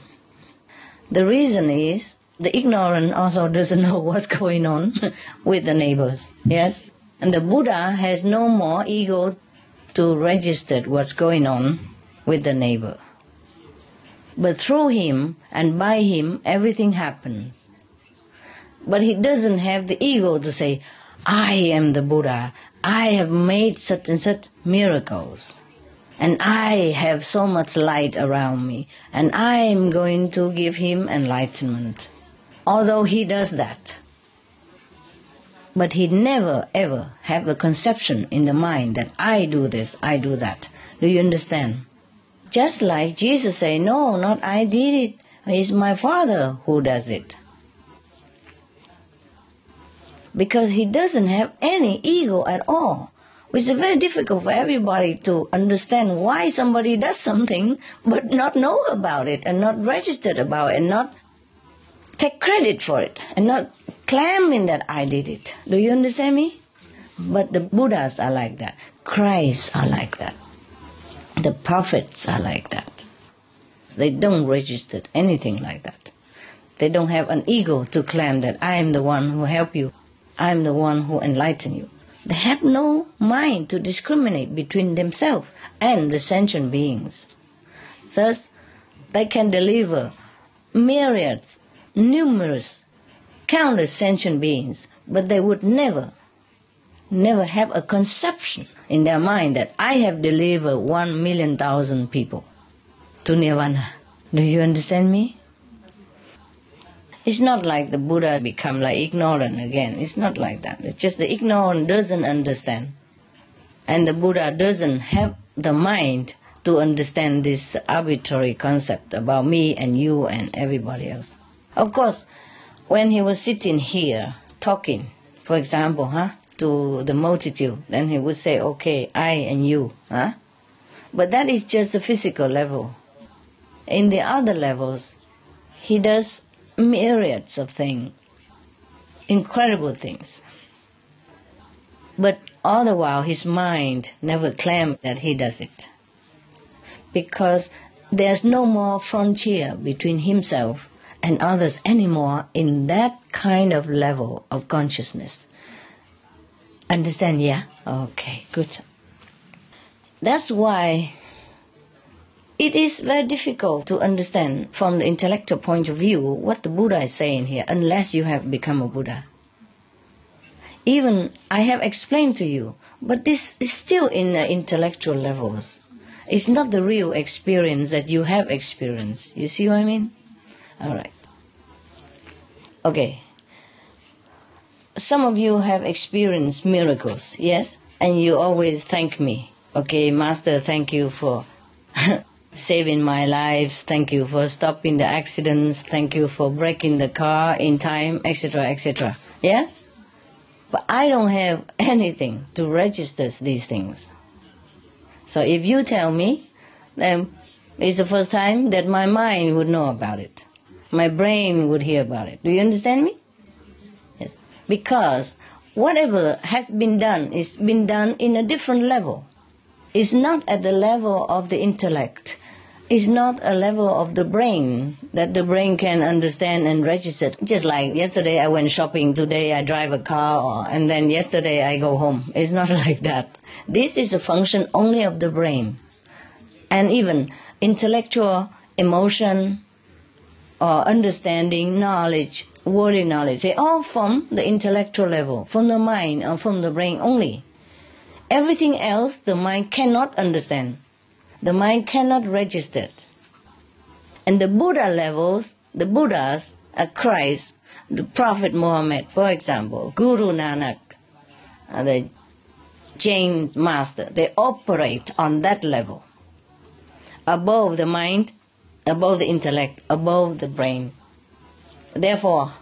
The reason is the ignorant also doesn't know what's going on with the neighbors. Yes? And the Buddha has no more ego to register what's going on with the neighbor. But through him and by him, everything happens. But he doesn't have the ego to say, I am the Buddha. I have made such and such miracles. And I have so much light around me. And I am going to give him enlightenment. Although he does that. But he never ever have a conception in the mind that I do this, I do that. Do you understand? Just like Jesus say, no, not I did it. It's my Father who does it. Because he doesn't have any ego at all. Which is very difficult for everybody to understand why somebody does something but not know about it and not registered about it and not take credit for it and not claiming that I did it. Do you understand me? But the Buddhas are like that. Christ are like that. The prophets are like that. They don't register anything like that. They don't have an ego to claim that I am the one who help you. I am the one who enlighten you. They have no mind to discriminate between themselves and the sentient beings. Thus, they can deliver myriads, numerous, countless sentient beings, but they would never, never have a conception in their mind that I have delivered one million thousand people to nirvana. Do you understand me? It's not like the Buddha become like ignorant again. It's not like that. It's just the ignorant doesn't understand. And the Buddha doesn't have the mind to understand this arbitrary concept about me and you and everybody else. Of course, when he was sitting here talking, for example, huh, to the multitude, then he would say, okay, I and you, huh? But that is just the physical level. In the other levels, he does myriads of things, incredible things. But all the while, his mind never claims that he does it. Because there's no more frontier between himself and others anymore in that kind of level of consciousness. Understand? Yeah? Okay, good. That's why it is very difficult to understand from the intellectual point of view what the Buddha is saying here unless you have become a Buddha. Even I have explained to you, but this is still in the intellectual levels. It's not the real experience that you have experienced. You see what I mean? All right. Okay. Some of you have experienced miracles, yes? And you always thank me. Okay, Master, thank you for saving my life. Thank you for stopping the accidents. Thank you for breaking the car in time, etc., etc. Yes? But I don't have anything to register these things. So if you tell me, then it's the first time that my mind would know about it. My brain would hear about it. Do you understand me? Because whatever has been done is been done in a different level. It's not at the level of the intellect is not a level of the brain that the brain can understand and register. Just like yesterday I went shopping, today I drive a car, and then yesterday I go home. It's not like that. This is a function only of the brain. And even intellectual emotion or understanding, knowledge, worldly knowledge, they all from the intellectual level, from the mind or from the brain only. Everything else the mind cannot understand the mind cannot register. And the Buddha levels, the Buddhas, are Christ, the Prophet Muhammad, for example, Guru Nanak, uh, the Jain master, they operate on that level, above the mind, above the intellect, above the brain. Therefore,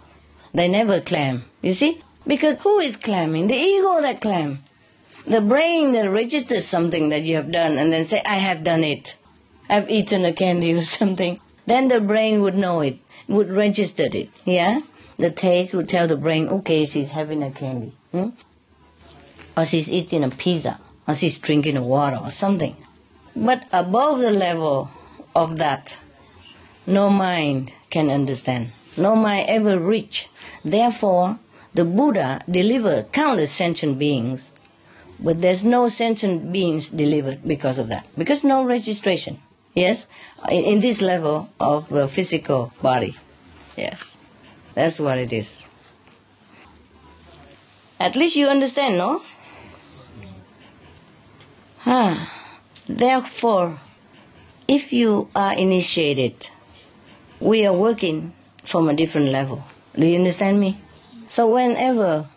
they never claim. You see? Because who is claiming? The ego that claim the brain that registers something that you have done and then say, I have done it. I've eaten a candy or something. Then the brain would know it, would register it. Yeah? The taste would tell the brain, okay, she's having a candy. Hmm? Or she's eating a pizza. Or she's drinking a water or something. But above the level of that, no mind can understand. No mind ever reach. Therefore, the Buddha delivered countless sentient beings but there's no sentient beings delivered because of that. Because no registration. Yes? In, in this level of the physical body. Yes. That's what it is. At least you understand, no? Huh. Therefore, if you are initiated, we are working from a different level. Do you understand me? So whenever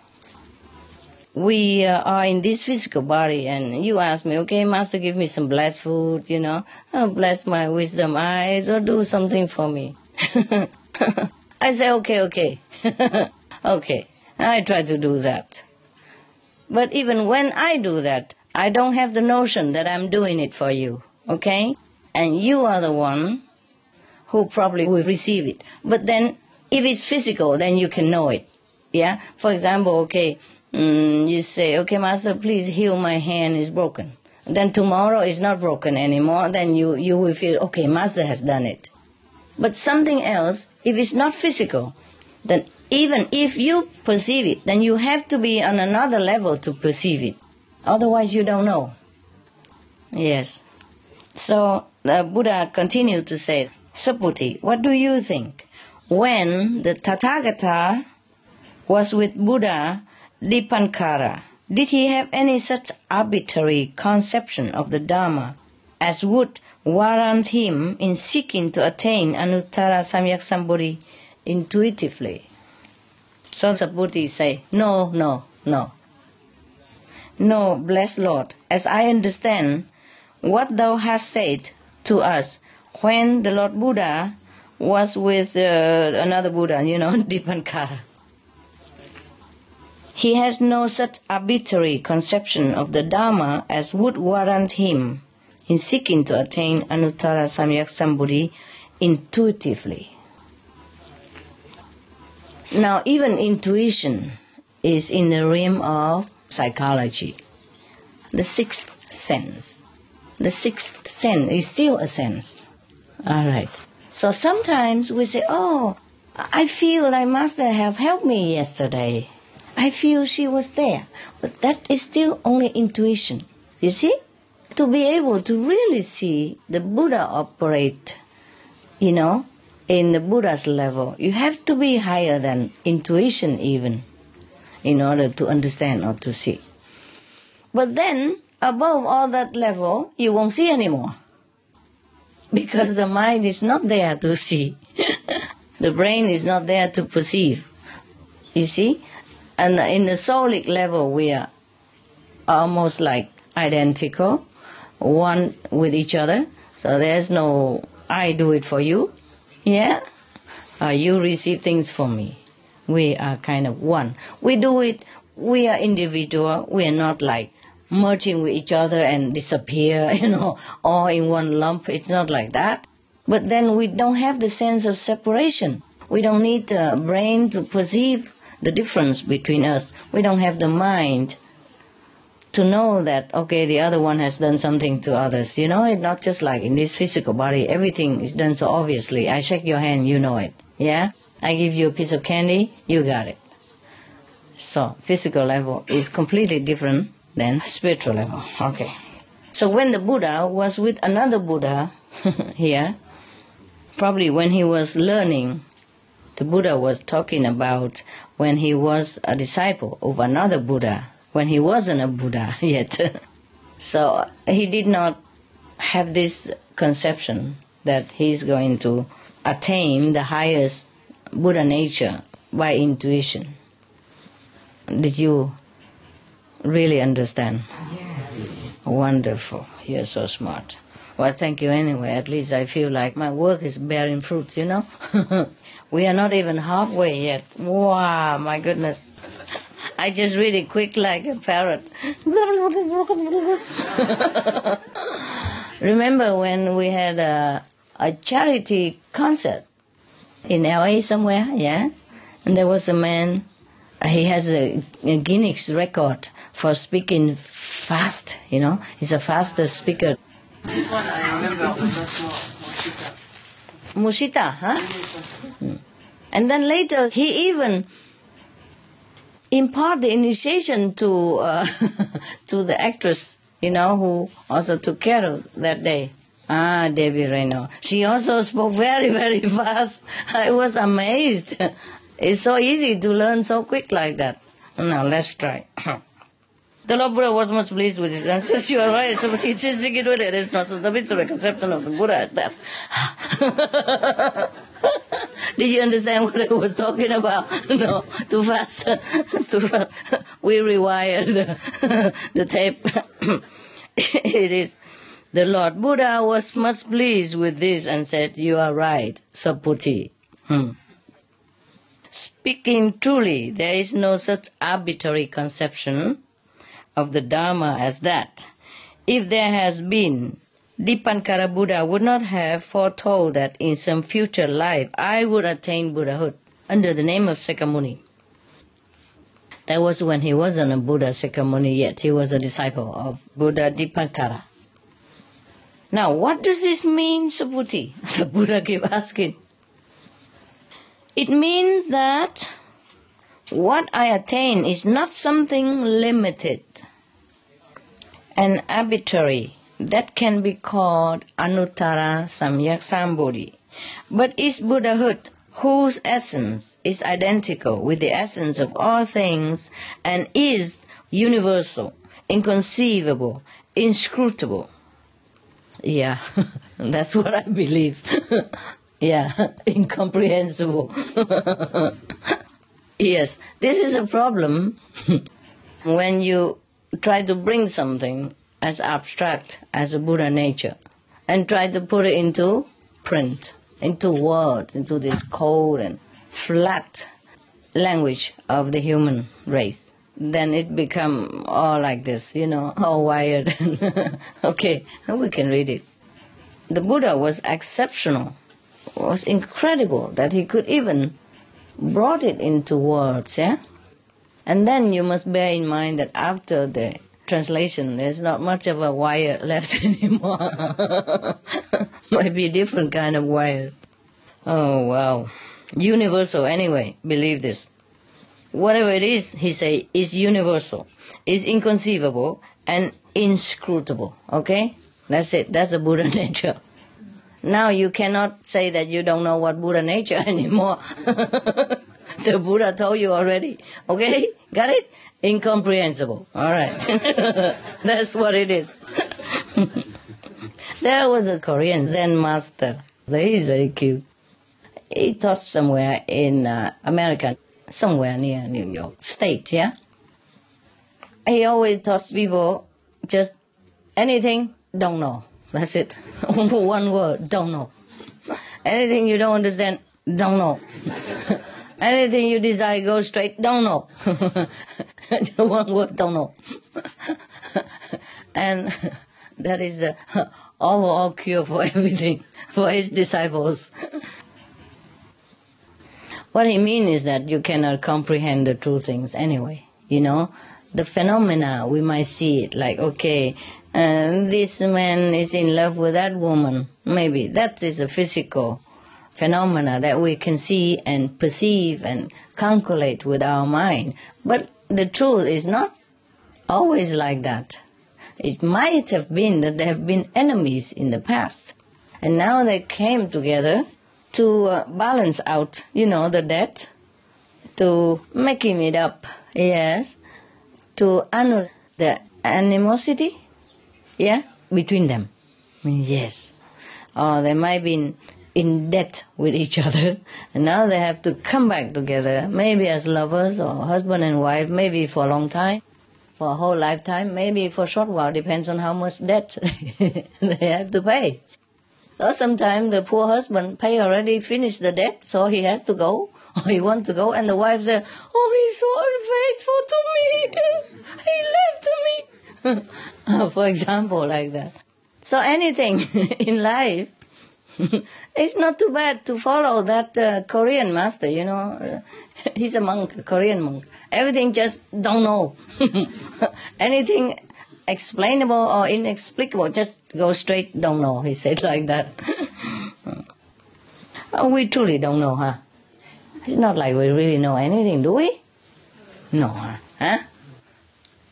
we uh, are in this physical body and you ask me okay master give me some blessed food you know oh, bless my wisdom eyes or do something for me i say okay okay okay i try to do that but even when i do that i don't have the notion that i'm doing it for you okay and you are the one who probably will receive it but then if it's physical then you can know it yeah for example okay mm, you say, okay, master, please heal my hand is broken. Then tomorrow is not broken anymore. Then you, you will feel, okay, master has done it. But something else, if it's not physical, then even if you perceive it, then you have to be on another level to perceive it. Otherwise, you don't know. Yes. So the Buddha continued to say, Subhuti, what do you think? When the Tathagata was with Buddha Dipankara, did he have any such arbitrary conception of the Dharma as would warrant him in seeking to attain Anuttara Samyak intuitively? So Subhuti say, no, no, no. No, blessed Lord, as I understand what thou hast said to us when the Lord Buddha was with uh, another Buddha, you know, Dipankara. He has no such arbitrary conception of the Dharma as would warrant him in seeking to attain Anuttara Samyak Sambodhi intuitively. Now, even intuition is in the realm of psychology. The sixth sense. The sixth sense is still a sense. All right. So sometimes we say, oh, I feel like Master have helped me yesterday. I feel she was there. But that is still only intuition. You see? To be able to really see the Buddha operate, you know, in the Buddha's level, you have to be higher than intuition even in order to understand or to see. But then, above all that level, you won't see anymore. Because the mind is not there to see. the brain is not there to perceive. You see? And in the soulic level, we are almost like identical, one with each other. So there's no, I do it for you. Yeah? Uh, you receive things from me. We are kind of one. We do it, we are individual. We are not like merging with each other and disappear, you know, all in one lump. It's not like that. But then we don't have the sense of separation. We don't need the brain to perceive the difference between us. We don't have the mind to know that, okay, the other one has done something to others. You know, it's not just like in this physical body, everything is done so obviously. I shake your hand, you know it. Yeah? I give you a piece of candy, you got it. So, physical level is completely different than spiritual level. Okay. So when the Buddha was with another Buddha here, probably when he was learning, the Buddha was talking about when he was a disciple of another Buddha, when he wasn't a Buddha yet. so he did not have this conception that he's going to attain the highest Buddha nature by intuition. Did you really understand? Wonderful. You're so smart. Well, thank you anyway. At least I feel like my work is bearing fruit, you know? we are not even halfway yet. Wow, my goodness. I just read it quick like a parrot. Remember when we had a, a charity concert in LA somewhere, yeah? And there was a man, he has a, a Guinness record for speaking fast, you know? He's a fastest speaker. This one I remember was Moschitta. Moschitta, huh? Hmm. And then later he even impart the initiation to uh, to the actress, you know, who also took care of that day. Ah, Debbie Reno. She also spoke very, very fast. I was amazed. It's so easy to learn so quick like that. Now let's try. The Lord Buddha was much pleased with his answers. You are right. So he just begin with it. It's not so the literal conception of the Buddha as that. Did you understand what I was talking about? No, too fast. too fast. We rewired the, the tape. it is. The Lord Buddha was much pleased with this and said, You are right, Subhuti. Hmm. Speaking truly, there is no such arbitrary conception of the Dharma as that. If there has been, Dipankara Buddha would not have foretold that in some future life I would attain Buddhahood under the name of Sakyamuni. That was when he wasn't a Buddha Sakyamuni yet. He was a disciple of Buddha Dipankara. Now, what does this mean, Subhuti? The Buddha keep asking. It means that what I attain is not something limited and arbitrary that can be called Anuttara Samyak Sambodhi, but is Buddhahood whose essence is identical with the essence of all things and is universal, inconceivable, inscrutable. Yeah, that's what I believe. yeah, incomprehensible. yes, this is a problem when you try to bring something as abstract as a Buddha nature and try to put it into print, into words, into this cold and flat language of the human race. Then it become all like this, you know, all wired. okay, we can read it. The Buddha was exceptional, was incredible that he could even brought it into words, yeah? And then you must bear in mind that after the translation, there's not much of a wire left anymore. Might be a different kind of wire. Oh, wow. Universal, anyway, believe this. Whatever it is, he say, is universal, is inconceivable, and inscrutable. Okay? That's it. That's a Buddha nature. Now you cannot say that you don't know what Buddha nature anymore. the Buddha told you already. Okay? Got it? Incomprehensible. All right. That's what it is. There was a Korean Zen master. He's very cute. He taught somewhere in uh, America, somewhere near New York State, yeah? He always taught people just anything, don't know. That's it. One word, don't know. Anything you don't understand, don't know. Anything you desire, go straight, don't know. One word, don't know. and that is the overall cure for everything for his disciples. what he means is that you cannot comprehend the true things anyway. You know, the phenomena we might see it like okay, uh, this man is in love with that woman. Maybe that is a physical phenomena that we can see and perceive and calculate with our mind. But the truth is not always like that. It might have been that they have been enemies in the past. And now they came together to uh, balance out, you know, the debt, to making it up, yes, to annul the animosity, yeah, between them. I mean, yes. Or they might be in debt with each other, and now they have to come back together, maybe as lovers or husband and wife, maybe for a long time for a whole lifetime, maybe for a short while, depends on how much debt they have to pay. Or sometimes the poor husband pay already finished the debt, so he has to go, or he wants to go, and the wife says, "Oh, he's so unfaithful to me. he left me." for example, like that. So anything in life, it's not too bad to follow that uh, Korean master. You know, he's a monk, a Korean monk everything just don't know. Anything explainable or inexplicable, just go straight, don't know. He said like that. oh, we truly don't know, huh? It's not like we really know anything, do we? No, huh?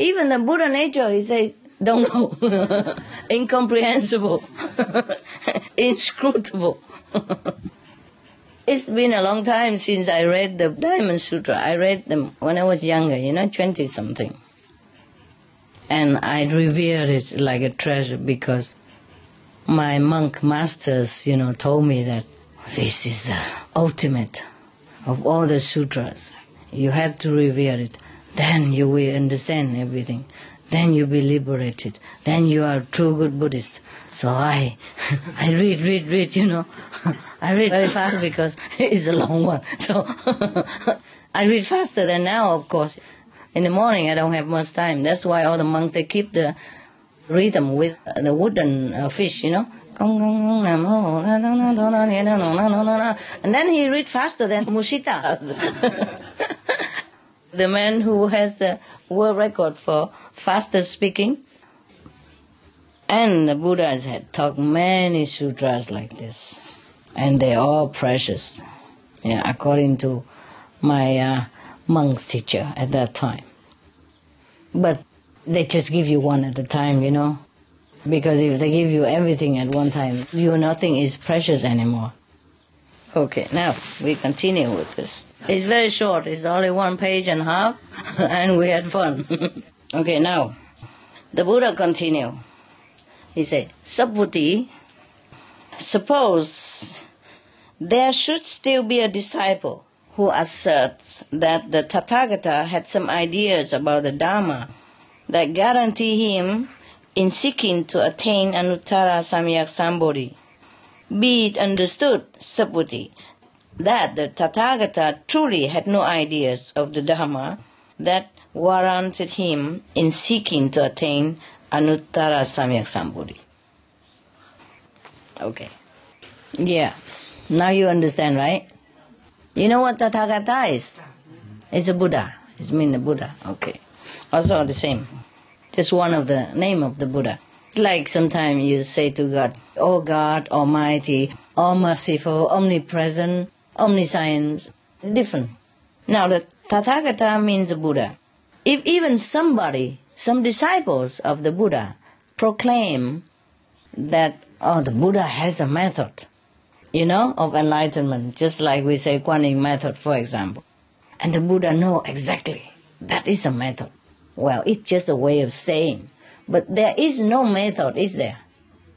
Even the Buddha nature, he says, don't know. Incomprehensible. Inscrutable. It's been a long time since I read the Diamond Sutra. I read them when I was younger, you know, 20 something. And I revered it like a treasure because my monk masters, you know, told me that this is the ultimate of all the sutras. You have to revere it. Then you will understand everything then you be liberated. Then you are true good Buddhist. So I, I read, read, read, you know. I read very fast because it's a long one. So I read faster than now, of course. In the morning, I don't have much time. That's why all the monks, they keep the rhythm with the wooden uh, fish, you know. And then he read faster than Moschitta. The man who has the world record for fastest speaking. And the Buddhas had taught many sutras like this. And they're all precious, yeah, according to my uh, monk's teacher at that time. But they just give you one at a time, you know. Because if they give you everything at one time, you nothing is precious anymore. Okay, now we continue with this. It's very short, it's only one page and a half, and we had fun. okay, now, the Buddha continued. He said, Subhuti, suppose there should still be a disciple who asserts that the Tathagata had some ideas about the Dharma that guarantee him in seeking to attain Anuttara Samyak Sambodhi be it understood, Subhuti, that the Tathagata truly had no ideas of the Dharma that warranted him in seeking to attain Anuttara Samyak Sambodhi. Okay. Yeah. Now you understand, right? You know what Tathagata is? It's a Buddha. It's mean the Buddha. Okay. Also the same. Just one of the name of the Buddha. Like sometimes you say to God, Oh God, Almighty, All Merciful, Omnipresent, Omniscience, different. Now the Tathagata means the Buddha. If even somebody, some disciples of the Buddha, proclaim that, oh, the Buddha has a method, you know, of enlightenment, just like we say Kuan Yin method, for example. And the Buddha know exactly that is a method. Well, it's just a way of saying but there is no method, is there?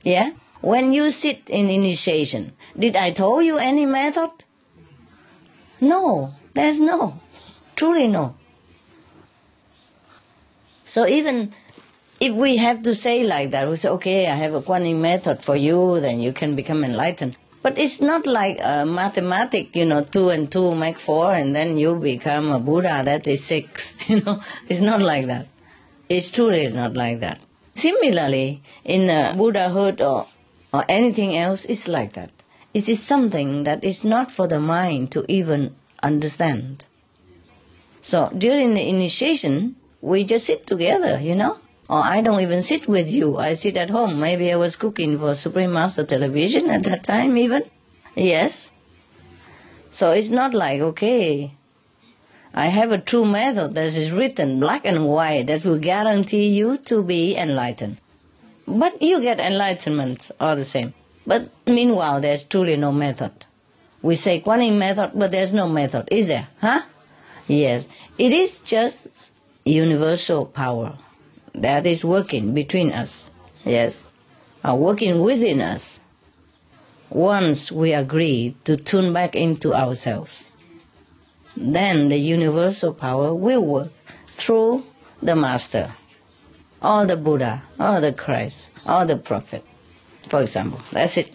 Yeah? When you sit in initiation, did I tell you any method? No, there's no. Truly no. So even if we have to say like that, we say, okay, I have a Kuan method for you, then you can become enlightened. But it's not like a mathematic, you know, two and two make four, and then you become a Buddha, that is six. You know, it's not like that. It's truly not like that. Similarly, in Buddhahood or, or anything else, it's like that. It is something that is not for the mind to even understand. So during the initiation, we just sit together, you know. Or I don't even sit with you. I sit at home. Maybe I was cooking for Supreme Master Television at that time, even. Yes. So it's not like, okay, I have a true method that is written black and white that will guarantee you to be enlightened. But you get enlightenment all the same. But meanwhile, there's truly no method. We say Yin method, but there's no method, is there? Huh? Yes. It is just universal power that is working between us. Yes. Are working within us. Once we agree to tune back into ourselves, then the universal power will work through the Master, or the Buddha, or the Christ, or the Prophet, for example. That's it.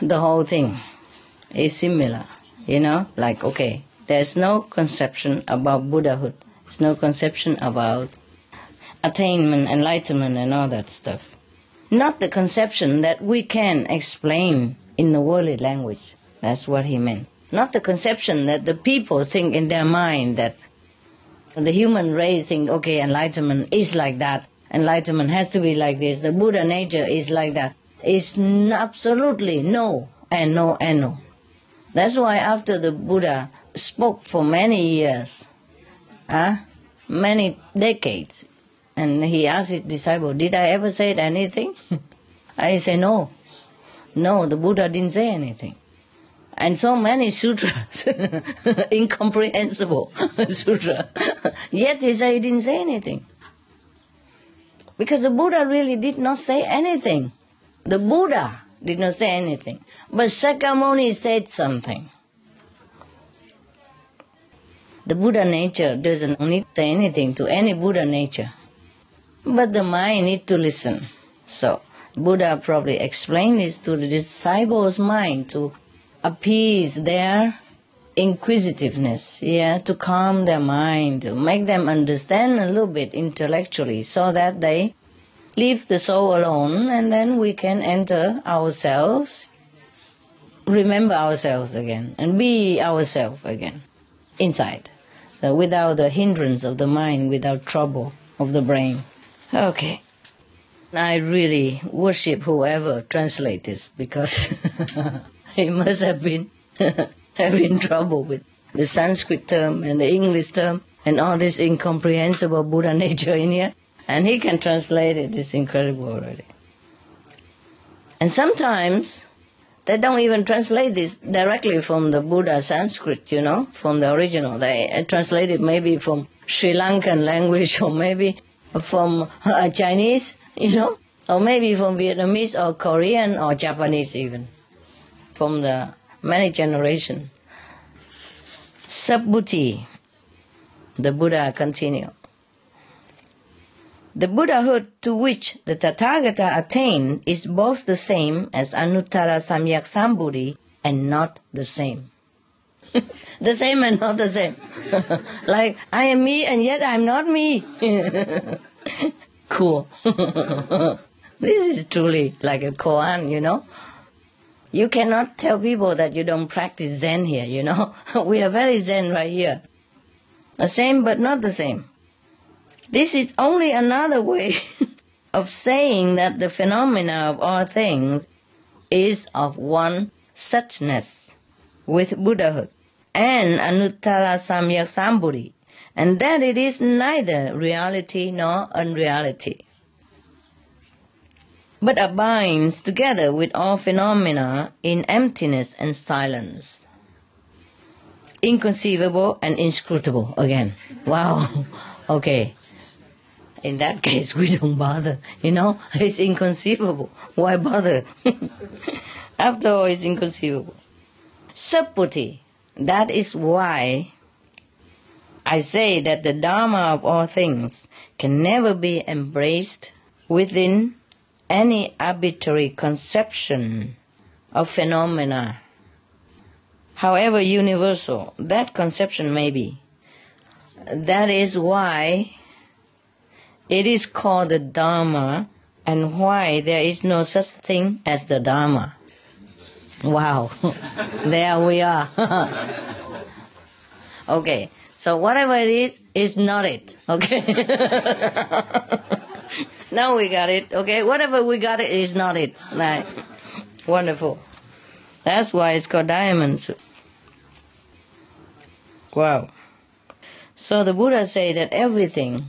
The whole thing is similar, you know, like, okay, there's no conception about Buddhahood, there's no conception about attainment, enlightenment, and all that stuff. Not the conception that we can explain in the worldly language. That's what he meant. Not the conception that the people think in their mind that the human race think, okay, enlightenment is like that. Enlightenment has to be like this. The Buddha nature is like that. It's absolutely no and no and no. That's why after the Buddha spoke for many years, huh, many decades, and he asked his disciple, did I ever say anything? I say no. No, the Buddha didn't say anything and so many sutras, incomprehensible sutra. Yet he said he didn't say anything. Because the Buddha really did not say anything. The Buddha did not say anything. But Sakyamuni said something. The Buddha nature doesn't need to say anything to any Buddha nature. But the mind need to listen. So Buddha probably explained this to the disciples' mind to appease their inquisitiveness, yeah, to calm their mind, to make them understand a little bit intellectually so that they leave the soul alone and then we can enter ourselves, remember ourselves again, and be ourselves again inside, so without the hindrance of the mind, without trouble of the brain. Okay. I really worship whoever translates this because it must have been having trouble with the Sanskrit term and the English term and all this incomprehensible Buddha nature in here. And he can translate it. It's incredible already. And sometimes they don't even translate this directly from the Buddha Sanskrit, you know, from the original. They translate it maybe from Sri Lankan language or maybe from uh, Chinese, you know, or maybe from Vietnamese or Korean or Japanese even from the many generations. Subhuti, the Buddha continued. The Buddhahood to which the Tathagata attained is both the same as Anuttara Samyak Sambodhi and not the same. the same and not the same. like, I am me and yet I'm not me. cool. this is truly like a koan, you know. You cannot tell people that you don't practice Zen here, you know. we are very Zen right here. The same but not the same. This is only another way of saying that the phenomena of all things is of one suchness with Buddhahood and Anuttara Samyak Sambodhi, and that it is neither reality nor unreality but abides together with all phenomena in emptiness and silence. Inconceivable and inscrutable again. Wow. okay. in that case, we don't bother. You know, it's inconceivable. Why bother? After all, it's inconceivable. Subhuti. That is why I say that the Dharma of all things can never be embraced within any arbitrary conception of phenomena, however universal that conception may be. That is why it is called the Dharma and why there is no such thing as the Dharma. Wow, there we are. okay, so whatever it is, is not it. Okay. now we got it. Okay, whatever we got it is not it. Right. Wonderful. That's why it's called diamonds. Wow. So the Buddha say that everything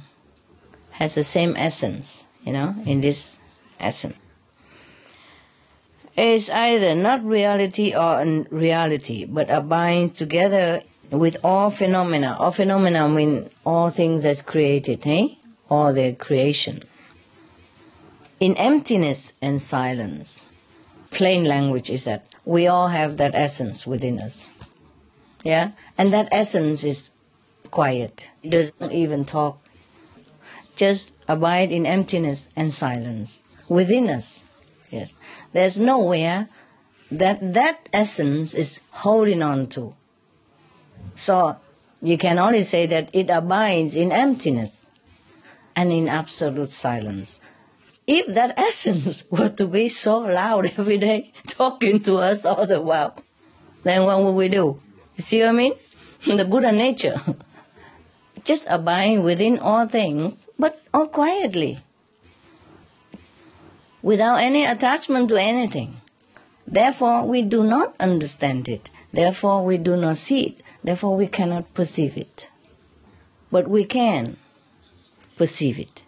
has the same essence, you know, in this essence. It's either not reality or unreality, but abide together with all phenomena. All phenomena mean all things that's created, hey? All their creation. In emptiness and silence. Plain language is that we all have that essence within us. Yeah? And that essence is quiet. It doesn't even talk. Just abide in emptiness and silence within us. Yes. There's nowhere that that essence is holding on to. So you can only say that it abides in emptiness and in absolute silence. If that essence were to be so loud every day, talking to us all the while, then what would we do? You see what I mean? The Buddha nature. Just abide within all things, but all quietly. Without any attachment to anything. Therefore, we do not understand it. Therefore, we do not see it. Therefore, we cannot perceive it. But we can perceive it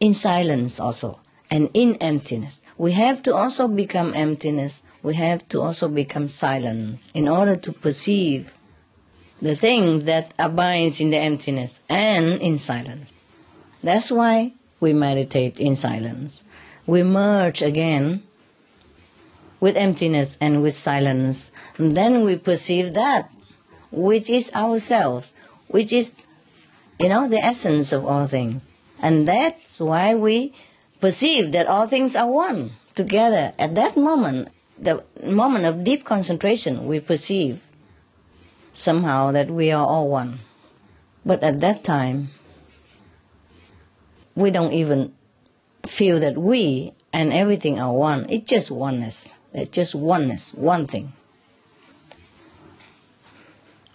in silence also and in emptiness. We have to also become emptiness. We have to also become silence in order to perceive the things that abides in the emptiness and in silence. That's why we meditate in silence. We merge again with emptiness and with silence. And then we perceive that which is ourselves, which is, you know, the essence of all things. And that's why we perceive that all things are one together. At that moment, the moment of deep concentration, we perceive somehow that we are all one. But at that time, we don't even feel that we and everything are one. It's just oneness. It's just oneness, one thing.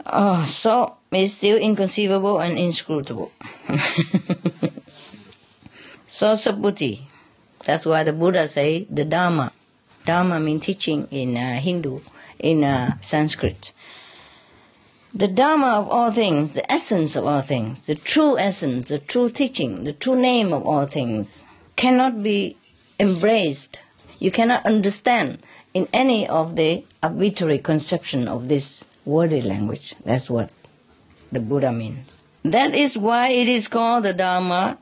Oh, so it's still inconceivable and inscrutable. so Subhuti. That's why the Buddha say the Dharma. Dharma means teaching in uh, Hindu, in uh, Sanskrit. The Dharma of all things, the essence of all things, the true essence, the true teaching, the true name of all things, cannot be embraced. You cannot understand in any of the arbitrary conception of this wordy language. That's what the Buddha means. That is why it is called the Dharma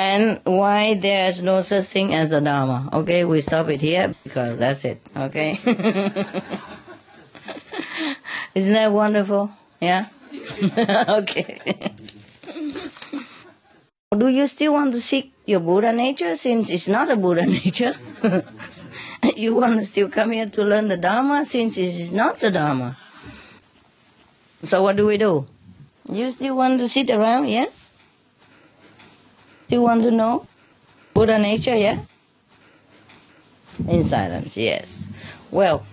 and why there is no such thing as the Dharma. Okay, we stop it here because that's it. Okay? Isn't that wonderful? Yeah? okay. Do you still want to seek your Buddha nature since it's not a Buddha nature? you want to still come here to learn the Dharma since it is not the Dharma? So what do we do? You still want to sit around, yeah? Still want to know Buddha nature, yeah? In silence, yes. Well,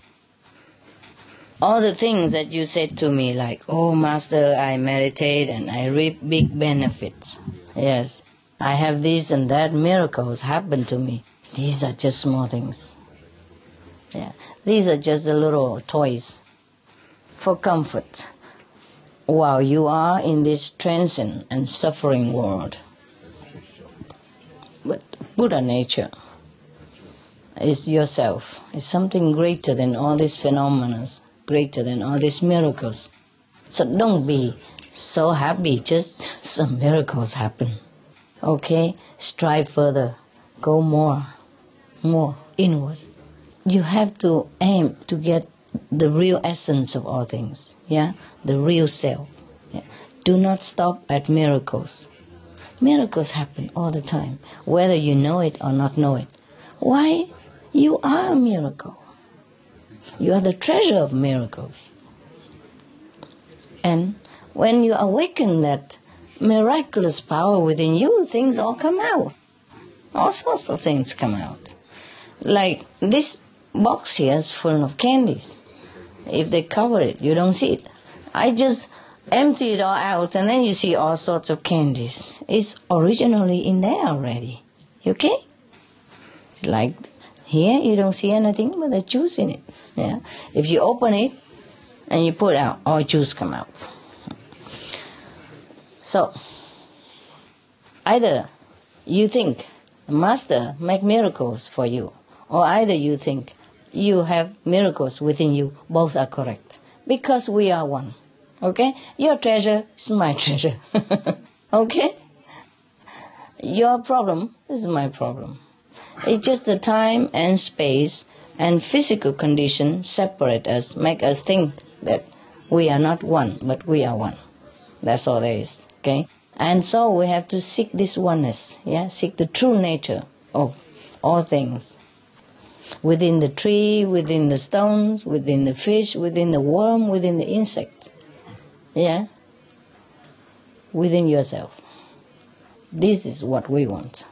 all the things that you said to me, like, oh, Master, I meditate and I reap big benefits. Yes, I have this and that, miracles happen to me. These are just small things. Yeah, these are just the little toys for comfort while you are in this transient and suffering world. Buddha nature is yourself. It's something greater than all these phenomena, greater than all these miracles. So don't be so happy just some miracles happen. Okay? Strive further. Go more. More inward. You have to aim to get the real essence of all things. Yeah? The real self. Yeah? Do not stop at miracles. Miracles happen all the time, whether you know it or not know it. Why? You are a miracle. You are the treasure of miracles. And when you awaken that miraculous power within you, things all come out. All sorts of things come out. Like this box here is full of candies. If they cover it, you don't see it. I just empty it all out and then you see all sorts of candies. It's originally in there already. Okay? It's like here you don't see anything but the juice in it. Yeah. If you open it and you put out, all juice come out. So either you think Master make miracles for you, or either you think you have miracles within you. Both are correct because we are one. Okay? Your treasure is my treasure. okay? Your problem is my problem. It's just the time and space and physical condition separate us, make us think that we are not one, but we are one. That's all there is. Okay? And so we have to seek this oneness, yeah, seek the true nature of all things. Within the tree, within the stones, within the fish, within the worm, within the insect. Yeah? Within yourself. This is what we want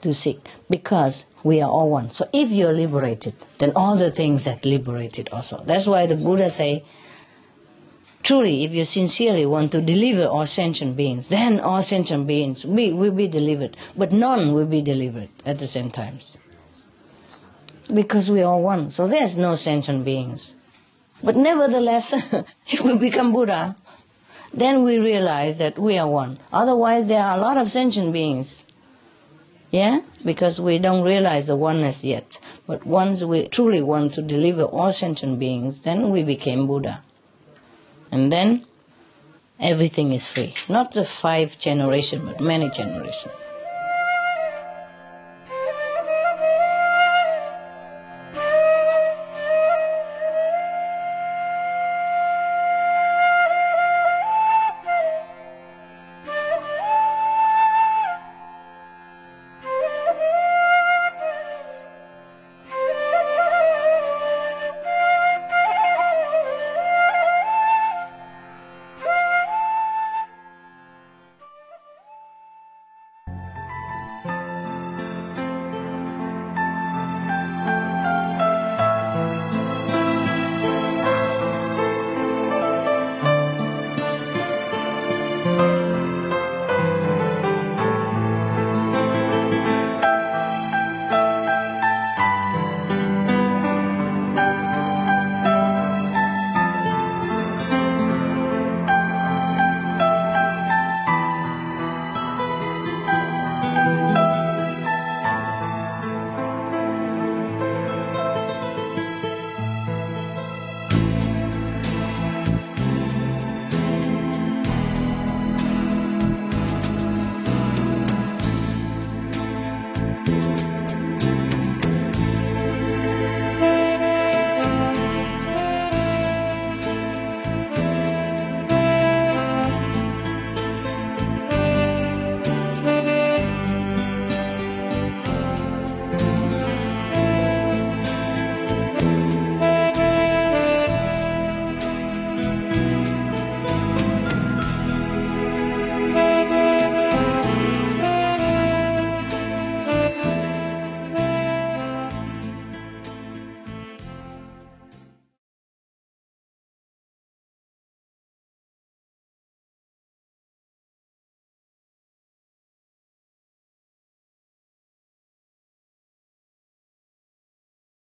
to seek because we are all one. So if you're liberated, then all the things that liberated also. That's why the Buddha say, truly, if you sincerely want to deliver all sentient beings, then all sentient beings will, will be delivered, but none will be delivered at the same time. Because we are one, so there's no sentient beings. But nevertheless, if we become Buddha, then we realize that we are one. Otherwise, there are a lot of sentient beings. Yeah? Because we don't realize the oneness yet. But once we truly want to deliver all sentient beings, then we became Buddha. And then everything is free. Not the five generation, but many generations.